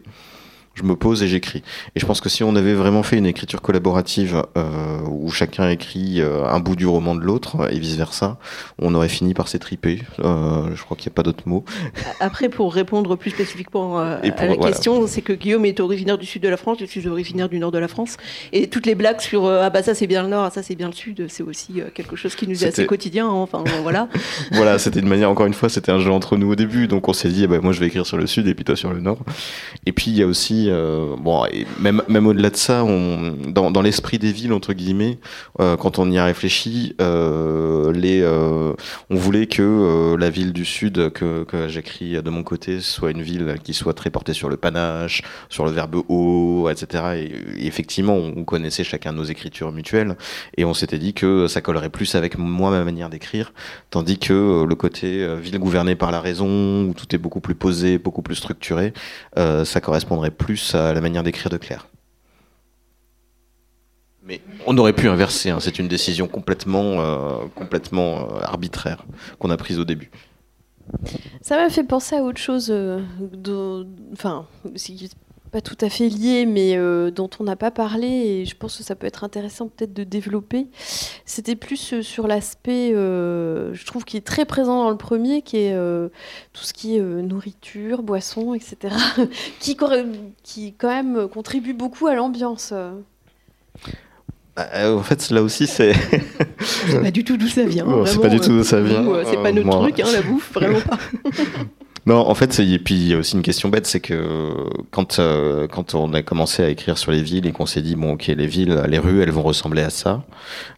je me pose et j'écris. Et je pense que si on avait vraiment fait une écriture collaborative euh, où chacun écrit euh, un bout du roman de l'autre et vice versa, on aurait fini par s'étriper. Euh, je crois qu'il n'y a pas d'autre mot. Après, pour répondre plus spécifiquement à la question, c'est que Guillaume est originaire du sud de la France, je suis originaire du nord de la France, et toutes les blagues sur ah bah ça c'est bien le nord, ah ça c'est bien le sud, c'est aussi quelque chose qui nous est assez quotidien. Hein, enfin voilà. voilà, c'était une manière encore une fois, c'était un jeu entre nous au début, donc on s'est dit ah bah, moi je vais écrire sur le sud et puis toi sur le nord. Et puis il y a aussi euh, bon, et même, même au-delà de ça, dans, dans l'esprit des villes, entre guillemets, euh, quand on y a réfléchi, euh, les, on voulait que la ville du Sud, que, que j'écris de mon côté, soit une ville qui soit très portée sur le panache, sur le verbe haut, etc. Et, effectivement, on connaissait chacun nos écritures mutuelles, et on s'était dit que ça collerait plus avec moi, ma manière d'écrire, tandis que le côté ville gouvernée par la raison, où tout est beaucoup plus posé, beaucoup plus structuré, ça correspondrait plus à la manière d'écrire de Claire. Mais on aurait pu inverser, hein. c'est une décision complètement, euh, complètement euh, arbitraire qu'on a prise au début. Ça m'a fait penser à autre chose, euh, enfin, pas tout à fait lié, mais euh, dont on n'a pas parlé, et je pense que ça peut être intéressant peut-être de développer. C'était plus euh, sur l'aspect, euh, je trouve, qui est très présent dans le premier, qui est tout ce qui est nourriture, boisson, etc., qui, qui quand même contribue beaucoup à l'ambiance. en fait, là aussi, c'est. c'est pas du tout d'où ça vient. c'est pas du tout d'où ça vient. C'est pas notre truc, hein, la bouffe, vraiment pas. Non, en fait, et puis il y a aussi une question bête, c'est que quand euh, quand on a commencé à écrire sur les villes et qu'on s'est dit bon, ok, les villes, les rues, elles vont ressembler à ça,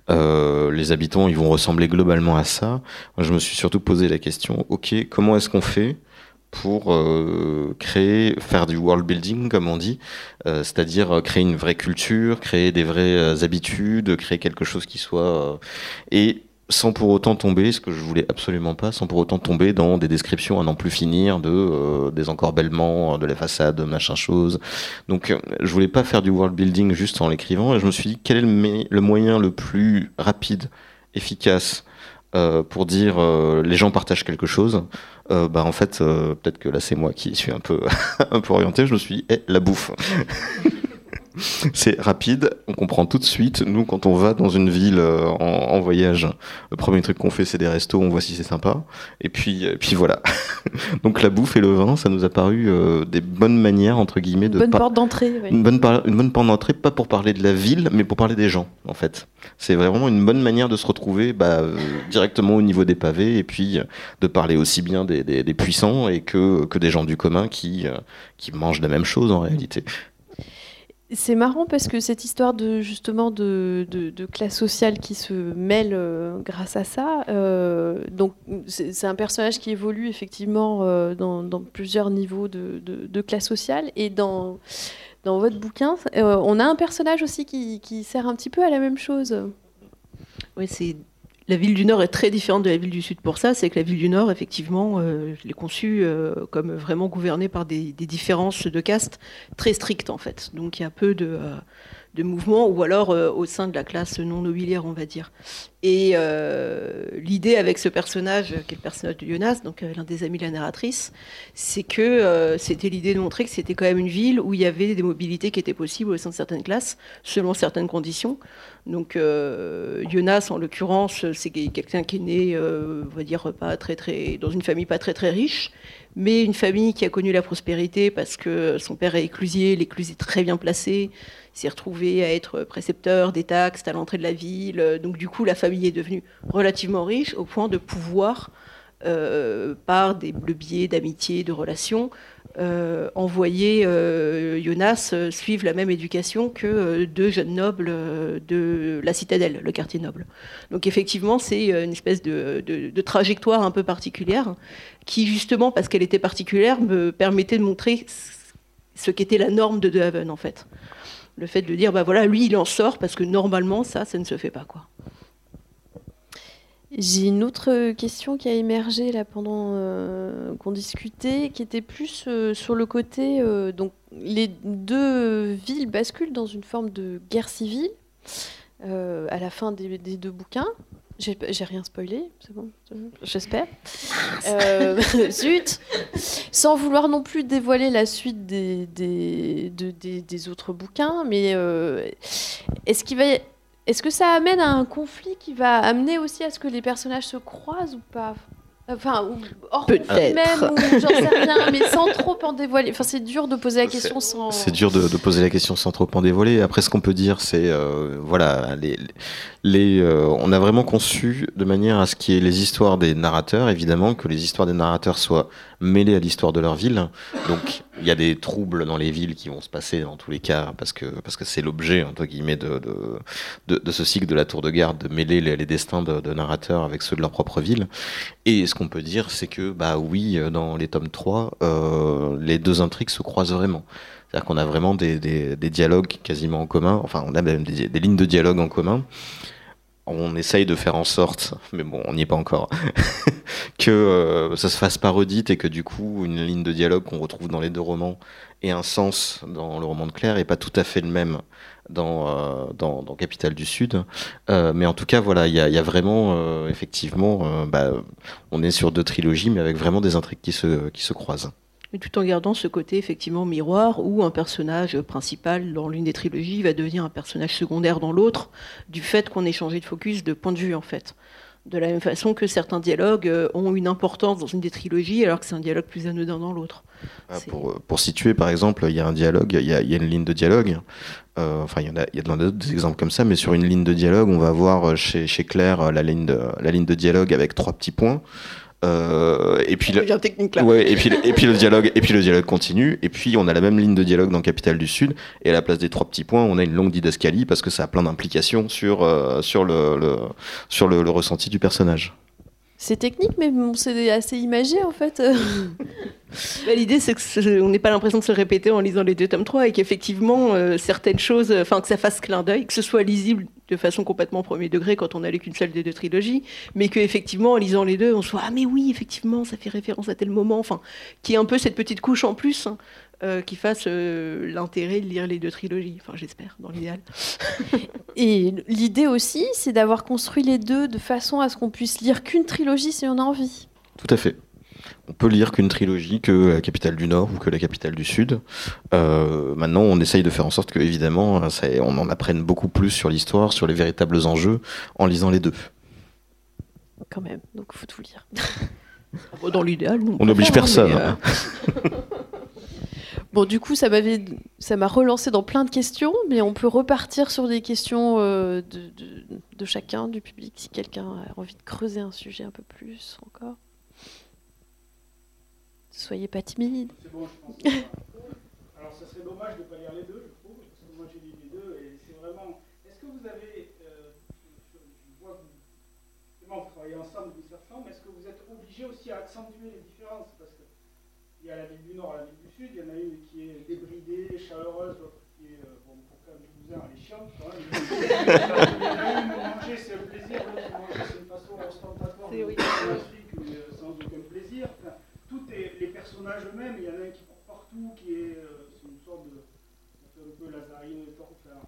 euh, les habitants, ils vont ressembler globalement à ça. je me suis surtout posé la question, ok, comment est-ce qu'on fait pour euh, créer, faire du world building, comme on dit, euh, c'est-à-dire créer une vraie culture, créer des vraies habitudes, créer quelque chose qui soit et sans pour autant tomber, ce que je voulais absolument pas, sans pour autant tomber dans des descriptions à n'en plus finir de euh, des encorbellements de la façade, machin chose. Donc euh, je voulais pas faire du world building juste en l'écrivant et je me suis dit quel est le, moyen le plus rapide, efficace euh, pour dire les gens partagent quelque chose? bah en fait peut-être que là c'est moi qui suis un peu un peu orienté. Je me suis dit eh, la bouffe. c'est rapide, on comprend tout de suite. Nous, quand on va dans une ville euh, en, voyage, le premier truc qu'on fait, c'est des restos, on voit si c'est sympa. Et puis, puis voilà. Donc la bouffe et le vin, ça nous a paru euh, des bonnes manières, entre guillemets, de... Bonne porte d'entrée. Une, bonne une bonne porte d'entrée, pas pour parler de la ville, mais pour parler des gens, en fait. C'est vraiment une bonne manière de se retrouver bah, euh, directement au niveau des pavés et puis de parler aussi bien des, des, puissants et que, que des gens du commun qui, qui mangent la même chose en réalité. C'est marrant parce que cette histoire de justement de, classe sociale qui se mêle euh, grâce à ça, euh, donc c'est un personnage qui évolue effectivement euh, dans, plusieurs niveaux de, classe sociale et dans dans votre bouquin, on a un personnage aussi qui, qui sert un petit peu à la même chose. Oui, c'est la ville du Nord est très différente de la ville du Sud pour ça, c'est que la ville du Nord, effectivement, euh, je l'ai conçue euh, comme vraiment gouvernée par des, différences de caste très strictes, en fait. Donc il y a peu de, euh, de mouvements, ou alors au sein de la classe non nobiliaire, on va dire. Et l'idée avec ce personnage, qui est le personnage de Jonas, donc l'un des amis de la narratrice, c'est que c'était l'idée de montrer que c'était quand même une ville où il y avait des mobilités qui étaient possibles au sein de certaines classes, selon certaines conditions. Donc euh, Jonas, en l'occurrence, c'est quelqu'un qui est né, euh, on va dire, pas très, très, dans une famille pas très très riche, mais une famille qui a connu la prospérité parce que son père est éclusier, l'éclusier très bien placé, s'est retrouvé à être précepteur des taxes à l'entrée de la ville. Donc du coup, la famille est devenue relativement riche au point de pouvoir, euh, par des, biais d'amitié, de relations, euh, envoyer euh, Jonas suivre la même éducation que deux jeunes nobles de la citadelle, le quartier noble. Donc effectivement, c'est une espèce de, trajectoire un peu particulière qui, justement, parce qu'elle était particulière, me permettait de montrer ce qu'était la norme de De Haven, en fait. Le fait de dire, bah voilà, lui, il en sort parce que normalement, ça, ça ne se fait pas, quoi. J'ai une autre question qui a émergé là pendant euh, qu'on discutait, qui était plus euh, sur le côté. Euh, donc, les deux villes basculent dans une forme de guerre civile à la fin des, deux bouquins. J'ai rien spoilé, c'est bon, j'espère. zut. Sans vouloir non plus dévoiler la suite des, des, des autres bouquins, mais est-ce qu'il va est-ce que ça amène à un conflit qui va amener aussi à ce que les personnages se croisent ou pas? Enfin, hors même, ou j'en sais rien, mais sans trop en dévoiler. Enfin, c'est dur de poser la question sans. C'est dur de, poser la question sans trop en dévoiler. Après, ce qu'on peut dire, c'est euh, voilà, les, les, euh, on a vraiment conçu de manière à ce qu'il y ait les histoires des narrateurs, évidemment, que les histoires des narrateurs soient mêlées à l'histoire de leur ville. Donc, il y a des troubles dans les villes qui vont se passer dans tous les cas, parce que parce que c'est l'objet entre guillemets de de, de ce cycle de la tour de garde, de mêler les, destins de, de, narrateurs avec ceux de leur propre ville. Et ce qu'on peut dire, c'est que bah oui, dans les tomes 3, euh, les deux intrigues se croisent vraiment. C'est-à-dire qu'on a vraiment des, des, des, dialogues quasiment en commun, enfin on a même des, des lignes de dialogue en commun on essaye de faire en sorte, mais bon, on n'y est pas encore, que euh, ça se fasse pas redite et que du coup, une ligne de dialogue qu'on retrouve dans les deux romans ait un sens dans le roman de Claire et pas tout à fait le même dans, euh, Capitale du Sud. Euh, mais en tout cas, voilà, il y a, vraiment, effectivement, bah, on est sur deux trilogies, mais avec vraiment des intrigues qui qui se croisent tout en gardant ce côté effectivement miroir où un personnage principal dans l'une des trilogies va devenir un personnage secondaire dans l'autre, du fait qu'on ait changé de focus, de point de vue en fait. De la même façon que certains dialogues euh, ont une importance dans une des trilogies alors que c'est un dialogue plus anodin dans l'autre. Ah, pour, euh, pour, situer par exemple, il y a un dialogue, il y a, y a une ligne de dialogue, euh, enfin il y en a, y a d'autres exemples comme ça, mais sur une ligne de dialogue, on va voir chez, chez Claire la ligne, de, la ligne de dialogue avec trois petits points. Euh, et puis le, Ouais, et puis et puis le dialogue et puis le dialogue continue et puis on a la même ligne de dialogue dans Capitale du Sud et à la place des trois petits points on a une longue didascalie parce que ça a plein d'implications sur euh, sur le, le sur le, le, ressenti du personnage. C'est technique mais c'est assez imagé en fait. L'idée, c'est qu'on n'ait pas l'impression de se répéter en lisant les deux tomes 3 et qu'effectivement, euh, certaines choses, enfin, que ça fasse clin d'œil, que ce soit lisible de façon complètement premier degré quand on n'a lu qu'une seule des deux trilogies, mais qu'effectivement, en lisant les deux, on se voit Ah, mais oui, effectivement, ça fait référence à tel moment, enfin, qui est un peu cette petite couche en plus. Hein, euh, qui fasse euh, l'intérêt de lire les deux trilogies, enfin j'espère, dans l'idéal. Et l'idée aussi, c'est d'avoir construit les deux de façon à ce qu'on puisse lire qu'une trilogie si on a envie. Tout à fait. on peut lire qu'une trilogie, que la capitale du Nord ou que la capitale du Sud. Euh, maintenant, on essaye de faire en sorte que, évidemment, ça, on en apprenne beaucoup plus sur l'histoire, sur les véritables enjeux, en lisant les deux. Quand même, donc il faut tout lire. Dans l'idéal, on n'oblige personne. Euh, hein. Bon, du coup, ça m'avait, ça m'a relancé dans plein de questions, mais on peut repartir sur des questions euh, de, de, chacun, du public, si quelqu'un a envie de creuser un sujet un peu plus encore. Soyez pas timide. C'est bon, je pense. Alors, ça serait dommage de ne pas lire les deux, je trouve, parce que moi j'ai lu les deux, et c'est vraiment. Est-ce que vous avez. Euh, je, vois que vous, vous travaillez ensemble forme, est-ce que vous êtes obligé aussi à accentuer les différences Parce y a la ville du Nord et la ville du Sud, il y en a une qui est débridée, chaleureuse, l'autre qui est, euh, bon, pour du cousin, elle est chiante quand même. il y en a une, manger c'est un plaisir, l'autre manger c'est une façon ostentatoire de oui. mais euh, sans aucun plaisir. Enfin, tous les personnages eux-mêmes, il y en a un qui court partout, qui est, euh, une sorte de. Un peu Lazarine et enfin,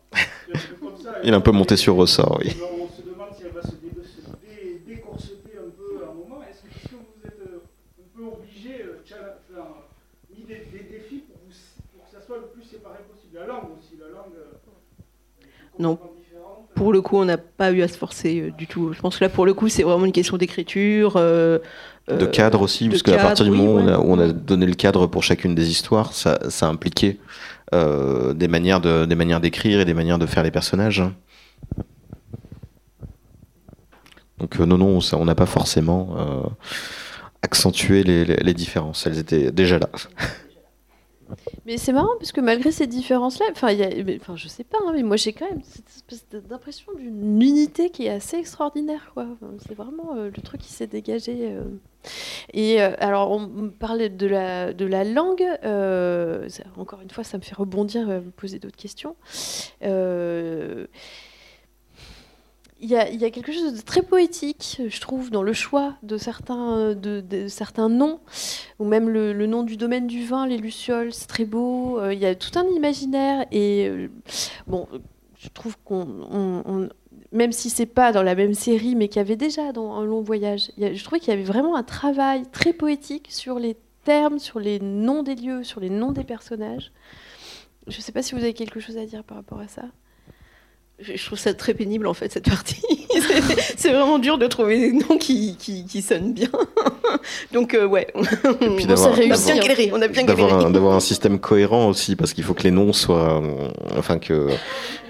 comme ça. Il est un peu monté sur ressort, oui. On se, dé dé décorseter un peu à un moment. Est-ce que, vous êtes un peu obligé, enfin, mis des, des défis soit le plus séparé possible. La langue aussi, la langue. Euh, non. Pour le coup, on n'a pas eu à se forcer euh, du tout. Je pense que là, pour le coup, c'est vraiment une question d'écriture. Euh, de cadre aussi, parce qu'à partir du moment où, on a, donné le cadre pour chacune des histoires, ça, ça impliquait des manières de, des manières d'écrire et des manières de faire les personnages. Donc non, non, ça, on n'a pas forcément accentué les, les différences. Elles étaient déjà là. Mais c'est marrant parce que malgré ces différences-là, enfin, enfin, je sais pas, hein, mais moi j'ai quand même cette espèce d'impression d'une unité qui est assez extraordinaire, quoi. c'est vraiment euh, le truc qui s'est dégagé. Euh. Et euh, alors, on parlait de la, de la langue. encore une fois, ça me fait rebondir, me poser d'autres questions il y, a, quelque chose de très poétique, je trouve, dans le choix de certains, de, certains noms, ou même le, nom du domaine du vin, les Lucioles, c'est très beau. Euh, il y a tout un imaginaire. Et euh, bon, je trouve qu'on. même si c'est pas dans la même série, mais qu'il y avait déjà dans Un long voyage, je trouvais qu'il y avait vraiment un travail très poétique sur les termes, sur les noms des lieux, sur les noms des personnages. Je ne sais pas si vous avez quelque chose à dire par rapport à ça je trouve ça très pénible en fait cette partie. C'est vraiment dur de trouver des noms qui, qui, sonnent bien. Donc euh, ouais, on, a bien galéré. On a bien D'avoir un, système cohérent aussi parce qu'il faut que les noms soient, enfin que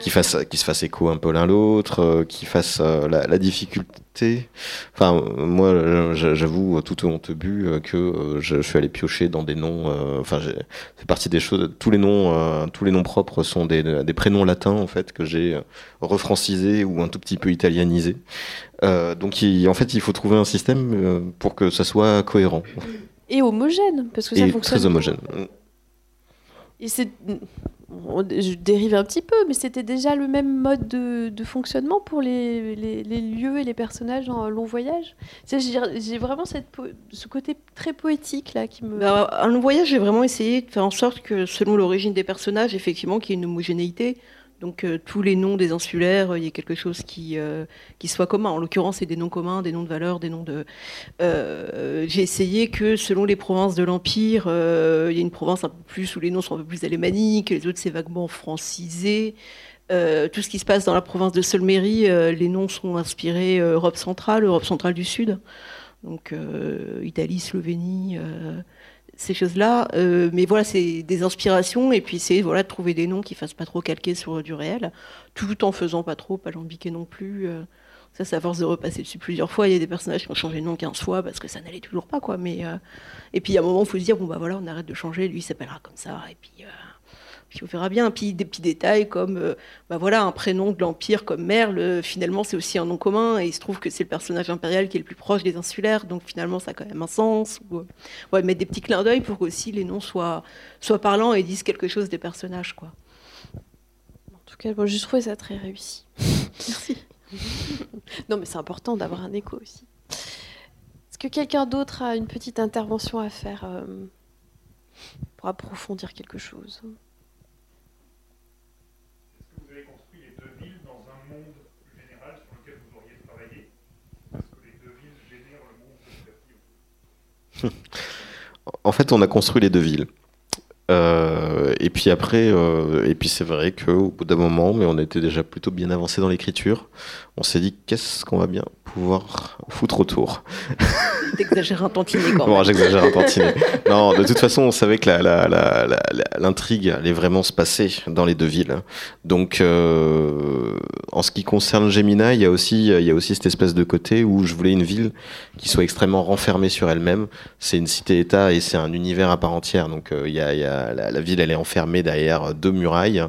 qui fassent, qui se fassent écho un peu l'un l'autre, euh, qui fassent euh, la, difficulté. Enfin moi j'avoue tout au honte but que je, suis allé piocher dans des noms. Enfin c'est partie des choses. Tous les noms, tous les noms propres sont des, des prénoms latins en fait que j'ai refrancisé ou un tout petit peu Euh, donc en fait, il faut trouver un système euh, pour que ça soit cohérent. Et homogène, parce que ça fonctionne. Très homogène. Et c'est je dérive un petit peu, mais c'était déjà le même mode de, fonctionnement pour les, les, lieux et les personnages en long voyage? J'ai vraiment cette, ce côté très poétique là qui me. Bah, en long voyage, j'ai vraiment essayé de faire en sorte que, selon l'origine des personnages, effectivement, qu'il y ait une homogénéité. Donc euh, tous les noms des insulaires, il y a quelque chose qui, euh, qui soit commun. En l'occurrence, c'est des noms communs, des noms de valeurs, des noms de. Euh, j'ai essayé que selon les provinces de l'Empire, il y a une province un peu plus où les noms sont un peu plus alémaniques, les autres c'est vaguement francisé. tout ce qui se passe dans la province de Solméry, les noms sont inspirés Europe centrale, Europe centrale du Sud, donc Italie, Slovénie ces choses-là. Euh, mais voilà, c'est des inspirations et puis c'est voilà de trouver des noms qui fassent pas trop calquer sur du réel, tout en faisant pas trop alambiquer non plus. Euh. ça, c'est à force de repasser dessus plusieurs fois. Il y a des personnages qui ont changé de nom 15 fois parce que ça n'allait toujours pas, quoi. Mais euh, et puis à un moment, il faut se dire bon bah voilà, on arrête de changer. Lui, il s'appellera comme ça et puis puis on verra bien. Puis des petits détails comme, euh, bah voilà, un prénom de l'Empire comme Merle, finalement c'est aussi un nom commun et il se trouve que c'est le personnage impérial qui est le plus proche des insulaires, donc finalement ça a quand même un sens. Ou, ouais, mettre des petits clins d'œil pour qu'aussi les noms soient, soient parlants et disent quelque chose des personnages, quoi. En tout cas, je trouvais ça très réussi. Merci. non, mais c'est important d'avoir un écho aussi. Est-ce que quelqu'un d'autre a une petite intervention à faire euh, pour approfondir quelque chose? en fait, on a construit les deux villes. Euh, et puis après, euh, et puis c'est vrai qu'au bout d'un moment, mais on était déjà plutôt bien avancé dans l'écriture, on s'est dit qu'est-ce qu'on va bien pouvoir foutre autour? T'exagères un tantinet quand même. Bon, j'exagère un tantinet. non, de toute façon, on savait que l'intrigue allait vraiment se passer dans les deux villes. Donc, euh, en ce qui concerne Gemina, il y a aussi, il y a aussi cette espèce de côté où je voulais une ville qui soit extrêmement renfermée sur elle-même. C'est une cité-État et c'est un univers à part entière. Donc, il y a, il y a la, ville, elle est enfermée derrière deux murailles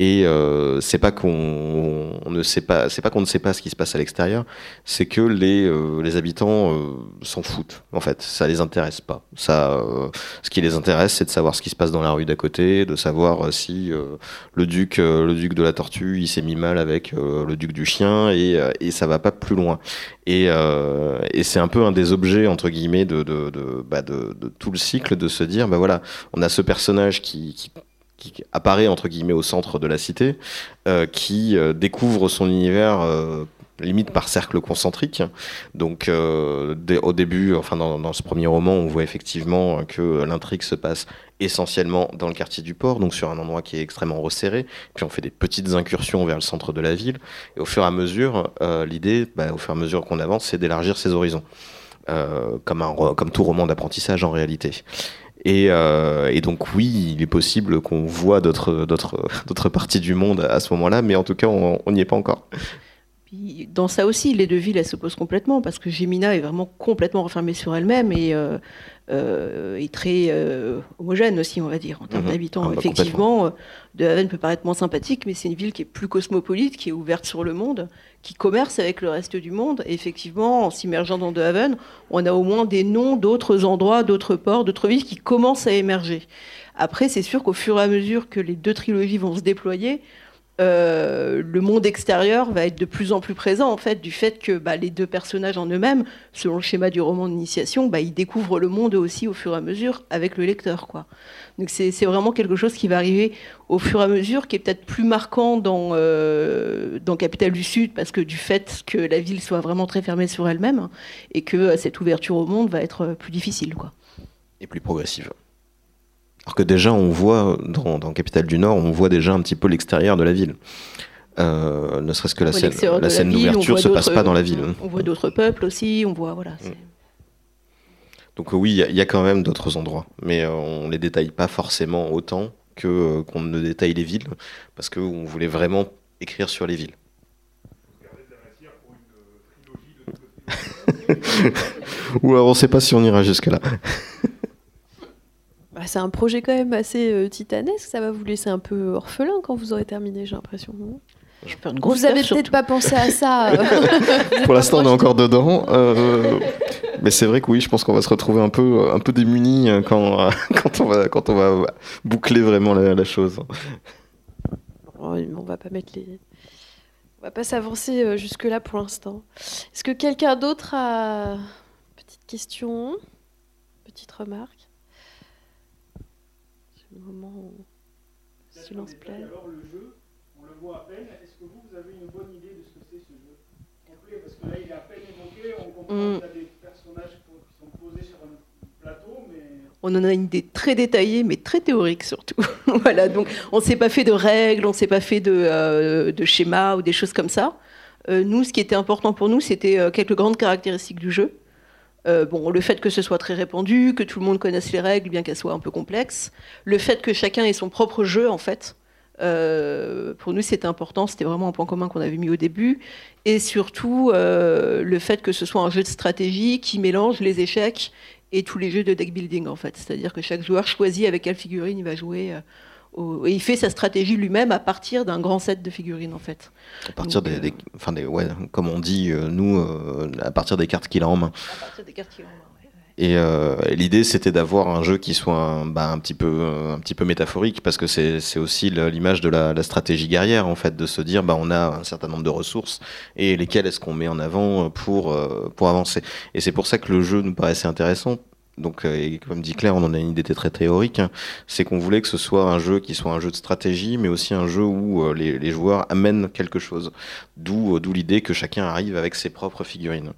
et euh, c'est pas qu'on ne sait pas, c'est pas qu'on ne sait pas ce qui se passe à l'extérieur, c'est que les euh, habitants euh, s'en foutent. En fait, ça les intéresse pas. Ça, euh, ce qui les intéresse, c'est de savoir ce qui se passe dans la rue d'à côté, de savoir si le duc, le duc de la tortue, il s'est mis mal avec le duc du chien, et et ça va pas plus loin. Et, c'est un peu un des objets entre guillemets bah de, tout le cycle de se dire, bah voilà, on a ce personnage qui, qui apparaît entre guillemets au centre de la cité, euh, qui euh, découvre son univers euh, limite par cercle concentrique. Donc au début, enfin dans, ce premier roman, on voit effectivement que l'intrigue se passe essentiellement dans le quartier du port, donc sur un endroit qui est extrêmement resserré. Puis on fait des petites incursions vers le centre de la ville. Et au fur et à mesure, l'idée, bah, au fur et à mesure qu'on avance, c'est d'élargir ses horizons. Comme, un, comme tout roman d'apprentissage en réalité. Et, euh, et, donc oui, il est possible qu'on voit d'autres parties du monde à ce moment-là, mais en tout cas, on n'y est pas encore. Dans ça aussi, les deux villes, elles s'opposent complètement, parce que Gemina est vraiment complètement refermée sur elle-même et euh, est très euh, homogène aussi, on va dire, en termes Mhm. d'habitants. Ah bah, Effectivement, euh, De Haven peut paraître moins sympathique, mais c'est une ville qui est plus cosmopolite, qui est ouverte sur le monde, qui commerce avec le reste du monde. Et effectivement, en s'immergeant dans De Haven, on a au moins des noms d'autres endroits, d'autres ports, d'autres villes qui commencent à émerger. Après, c'est sûr qu'au fur et à mesure que les deux trilogies vont se déployer, euh, le monde extérieur va être de plus en plus présent en fait du fait que bah, les deux personnages en eux-mêmes, selon le schéma du roman d'initiation, bah, ils découvrent le monde aussi au fur et à mesure avec le lecteur. Donc c'est vraiment quelque chose qui va arriver au fur et à mesure, qui est peut-être plus marquant dans euh, dans Capitale du Sud parce que du fait que la ville soit vraiment très fermée sur elle-même hein, et que euh, cette ouverture au monde va être euh, plus difficile. Et plus progressive. Alors que déjà, on voit dans, dans Capitale du Nord, on voit déjà un petit peu l'extérieur de la ville. Euh, ne serait-ce que la scène, la scène d'ouverture se passe pas dans la ville. On voit d'autres peuples aussi, on voit voilà. c'est- Donc euh, oui, il y a- il y, a quand même d'autres endroits, mais euh, on les détaille pas forcément autant que euh, qu'on ne détaille les villes, parce qu'on voulait vraiment écrire sur les villes. Ou alors on sait pas si on ira jusque là. Bah, c'est un projet quand même assez euh, titanesque. Ça va vous laisser un peu orphelin quand vous aurez terminé, j'ai l'impression. Je une grosse Vous avez peut-être pas pensé à ça. euh. Pour l'instant, on est encore dedans. euh, mais c'est vrai que oui, je pense qu'on va se retrouver un peu, un peu démunis quand, quand, on va, quand on va boucler vraiment la, la chose. Oh, on va pas mettre les. On va pas s'avancer jusque-là pour l'instant. Est-ce que quelqu'un d'autre a. Petite question? Petite remarque? Moment où. le Silence plaît. Alors le jeu, on le voit à peine. Est-ce que vous, vous avez une bonne idée de ce que c'est ce jeu? Complet Parce que là, il est à peine évoqué. On comprend Mm. qu'il y a des personnages qui sont posés sur un plateau, mais On en a une idée très détaillée, mais très théorique surtout. voilà, donc on s'est pas fait de règles, on s'est pas fait de, euh, de schémas ou des choses comme ça. Euh, nous, ce qui était important pour nous, c'était euh, quelques grandes caractéristiques du jeu. Euh, bon, le fait que ce soit très répandu, que tout le monde connaisse les règles, bien qu'elles soient un peu complexes. Le fait que chacun ait son propre jeu, en fait. Euh, pour nous, c'était important. C'était vraiment un point commun qu'on avait mis au début. Et surtout, euh, le fait que ce soit un jeu de stratégie qui mélange les échecs et tous les jeux de deck building en fait. C'est-à-dire que chaque joueur choisit avec quelle figurine il va jouer. Au- Et il fait sa stratégie lui-même à partir d'un grand set de figurines en fait. À partir Donc, des, euh, des- enfin des, ouais, comme on dit euh, nous, euh, à partir des cartes qu'il a en main. À partir des cartes qu'il a en main. Et euh, l'idée, c'était d'avoir un jeu qui soit un, bah, un petit peu, un petit peu métaphorique, parce que c'est aussi l'image de la, la stratégie guerrière, en fait, de se dire, bah, on a un certain nombre de ressources et lesquelles est-ce qu'on met en avant pour pour avancer. Et c'est pour ça que le jeu nous paraissait intéressant. Donc, euh, comme dit Claire, on en a une idée très théorique. hein. C'est qu'on voulait que ce soit un jeu qui soit un jeu de stratégie, mais aussi un jeu où euh, les, joueurs amènent quelque chose. D'où euh, d'où l'idée que chacun arrive avec ses propres figurines.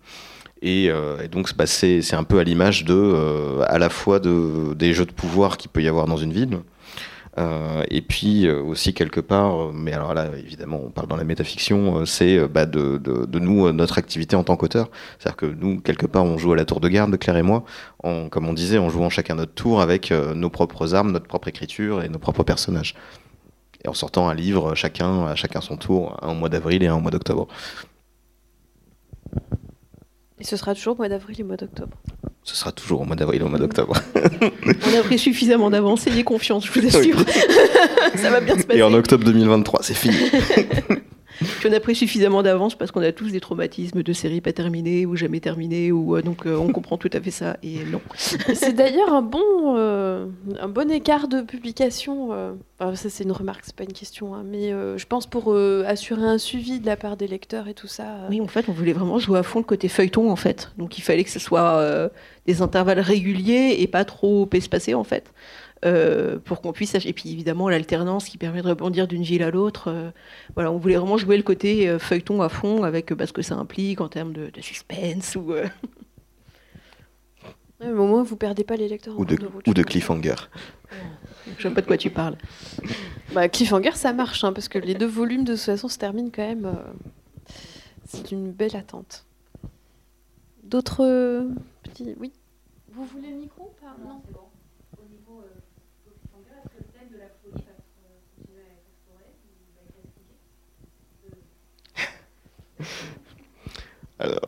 Et, donc bah, c'est un peu à l'image de à la fois de, des jeux de pouvoir qu'il peut y avoir dans une ville. Euh, et puis euh, aussi quelque part, euh, mais alors là évidemment on parle dans la métafiction, c'est bah, de, nous notre activité en tant qu'auteur, c'est-à-dire que nous quelque part on joue à la tour de garde, Claire et moi, en, comme on disait, en jouant chacun notre tour avec nos propres armes, notre propre écriture et nos propres personnages, et en sortant un livre chacun à chacun son tour, un mois d'avril et un mois d'octobre. Et ce sera toujours mois d'avril et mois d'octobre. Ce sera toujours au mois d'avril et au mois d'octobre. On a pris suffisamment d'avance, ayez confiance, je vous assure. ça va bien se passer. Et en octobre 2023, c'est fini. Puis on a pris suffisamment d'avance parce qu'on a tous des traumatismes de séries pas terminées ou jamais terminées, ou euh, donc euh, on comprend tout à fait ça. Et non. C'est d'ailleurs un bon, euh, un bon écart de publication. euh, enfin, ça, c'est une remarque, c'est pas une question, hein, mais euh, je pense pour assurer un suivi de la part des lecteurs et tout ça. Oui, en fait, on voulait vraiment jouer à fond le côté feuilleton, en fait. Donc il fallait que ce soit des intervalles réguliers et pas trop espacés, en fait. Euh, pour qu'on puisse et puis évidemment l'alternance qui permet de rebondir d'une ville à l'autre euh, voilà on voulait vraiment jouer le côté euh, feuilleton à fond avec bah, ce que ça implique en termes de, de suspense ou euh, ouais, mais au moins, vous perdez pas les lecteurs. ou de, route, ou je de cliffhanger. je sais pas de quoi tu parles Bah, cliffhanger, ça marche, hein, parce que les deux volumes, de toute façon, se terminent quand même. euh, c'est une belle attente. D'autres petits. Oui Vous voulez le micro ou pas? Non.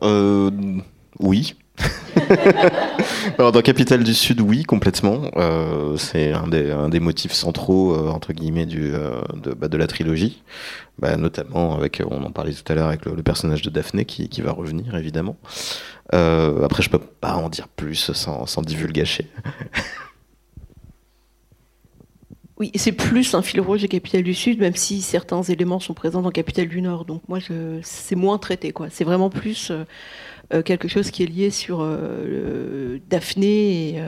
Euh, oui. Alors, dans Capitale du Sud, oui, complètement. Euh, c'est un des, un des motifs centraux, euh, entre guillemets, du, euh, de, bah, de la trilogie. Bah, notamment avec, on en parlait tout à l'heure, avec le, le personnage de Daphné qui, qui va revenir, évidemment. Après, je peux pas en dire plus sans, sans divulgacher. Oui, c'est plus un fil rouge de Capitale du Sud, même si certains éléments sont présents dans Capitale du Nord. Donc moi, c'est moins traité, quoi. C'est vraiment plus euh, euh, quelque chose qui est lié sur euh, Daphné et,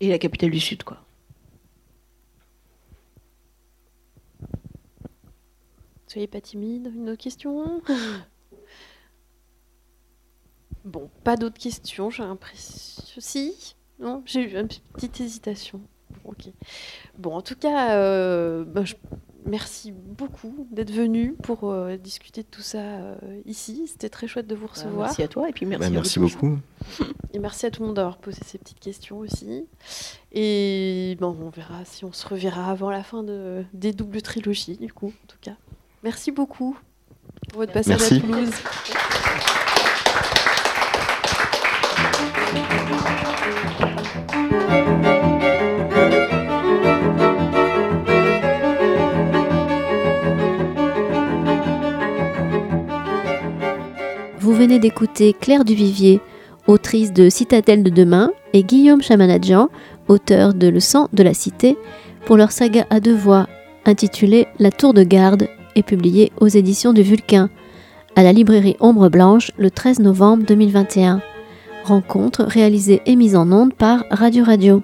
et la Capitale du Sud, quoi. Soyez pas timide. Une autre question? Bon, pas d'autres questions, j'ai l'impression. Si? Non J'ai eu une petite hésitation. Ok. Bon, en tout cas, euh, ben, je- merci beaucoup d'être venu pour euh, discuter de tout ça euh, ici. C'était très chouette de vous recevoir. Merci à toi et puis merci. Bah, à merci vous tous. beaucoup. Et merci à tout le monde d'avoir posé ces petites questions aussi. Et bon, on verra si on se reverra avant la fin de, des doubles trilogies, du coup, en tout cas. Merci beaucoup pour votre passage Merci. à Toulouse. venez d'écouter Claire Duvivier, autrice de Citadelle de demain, et Guillaume Chamanadjian, auteur de Le sang de la cité, pour leur saga à deux voix intitulée La tour de garde et publiée aux éditions du Vulcain, à la librairie Ombre Blanche le 13 novembre 2021. Rencontre réalisée et mise en onde par Radio Radio.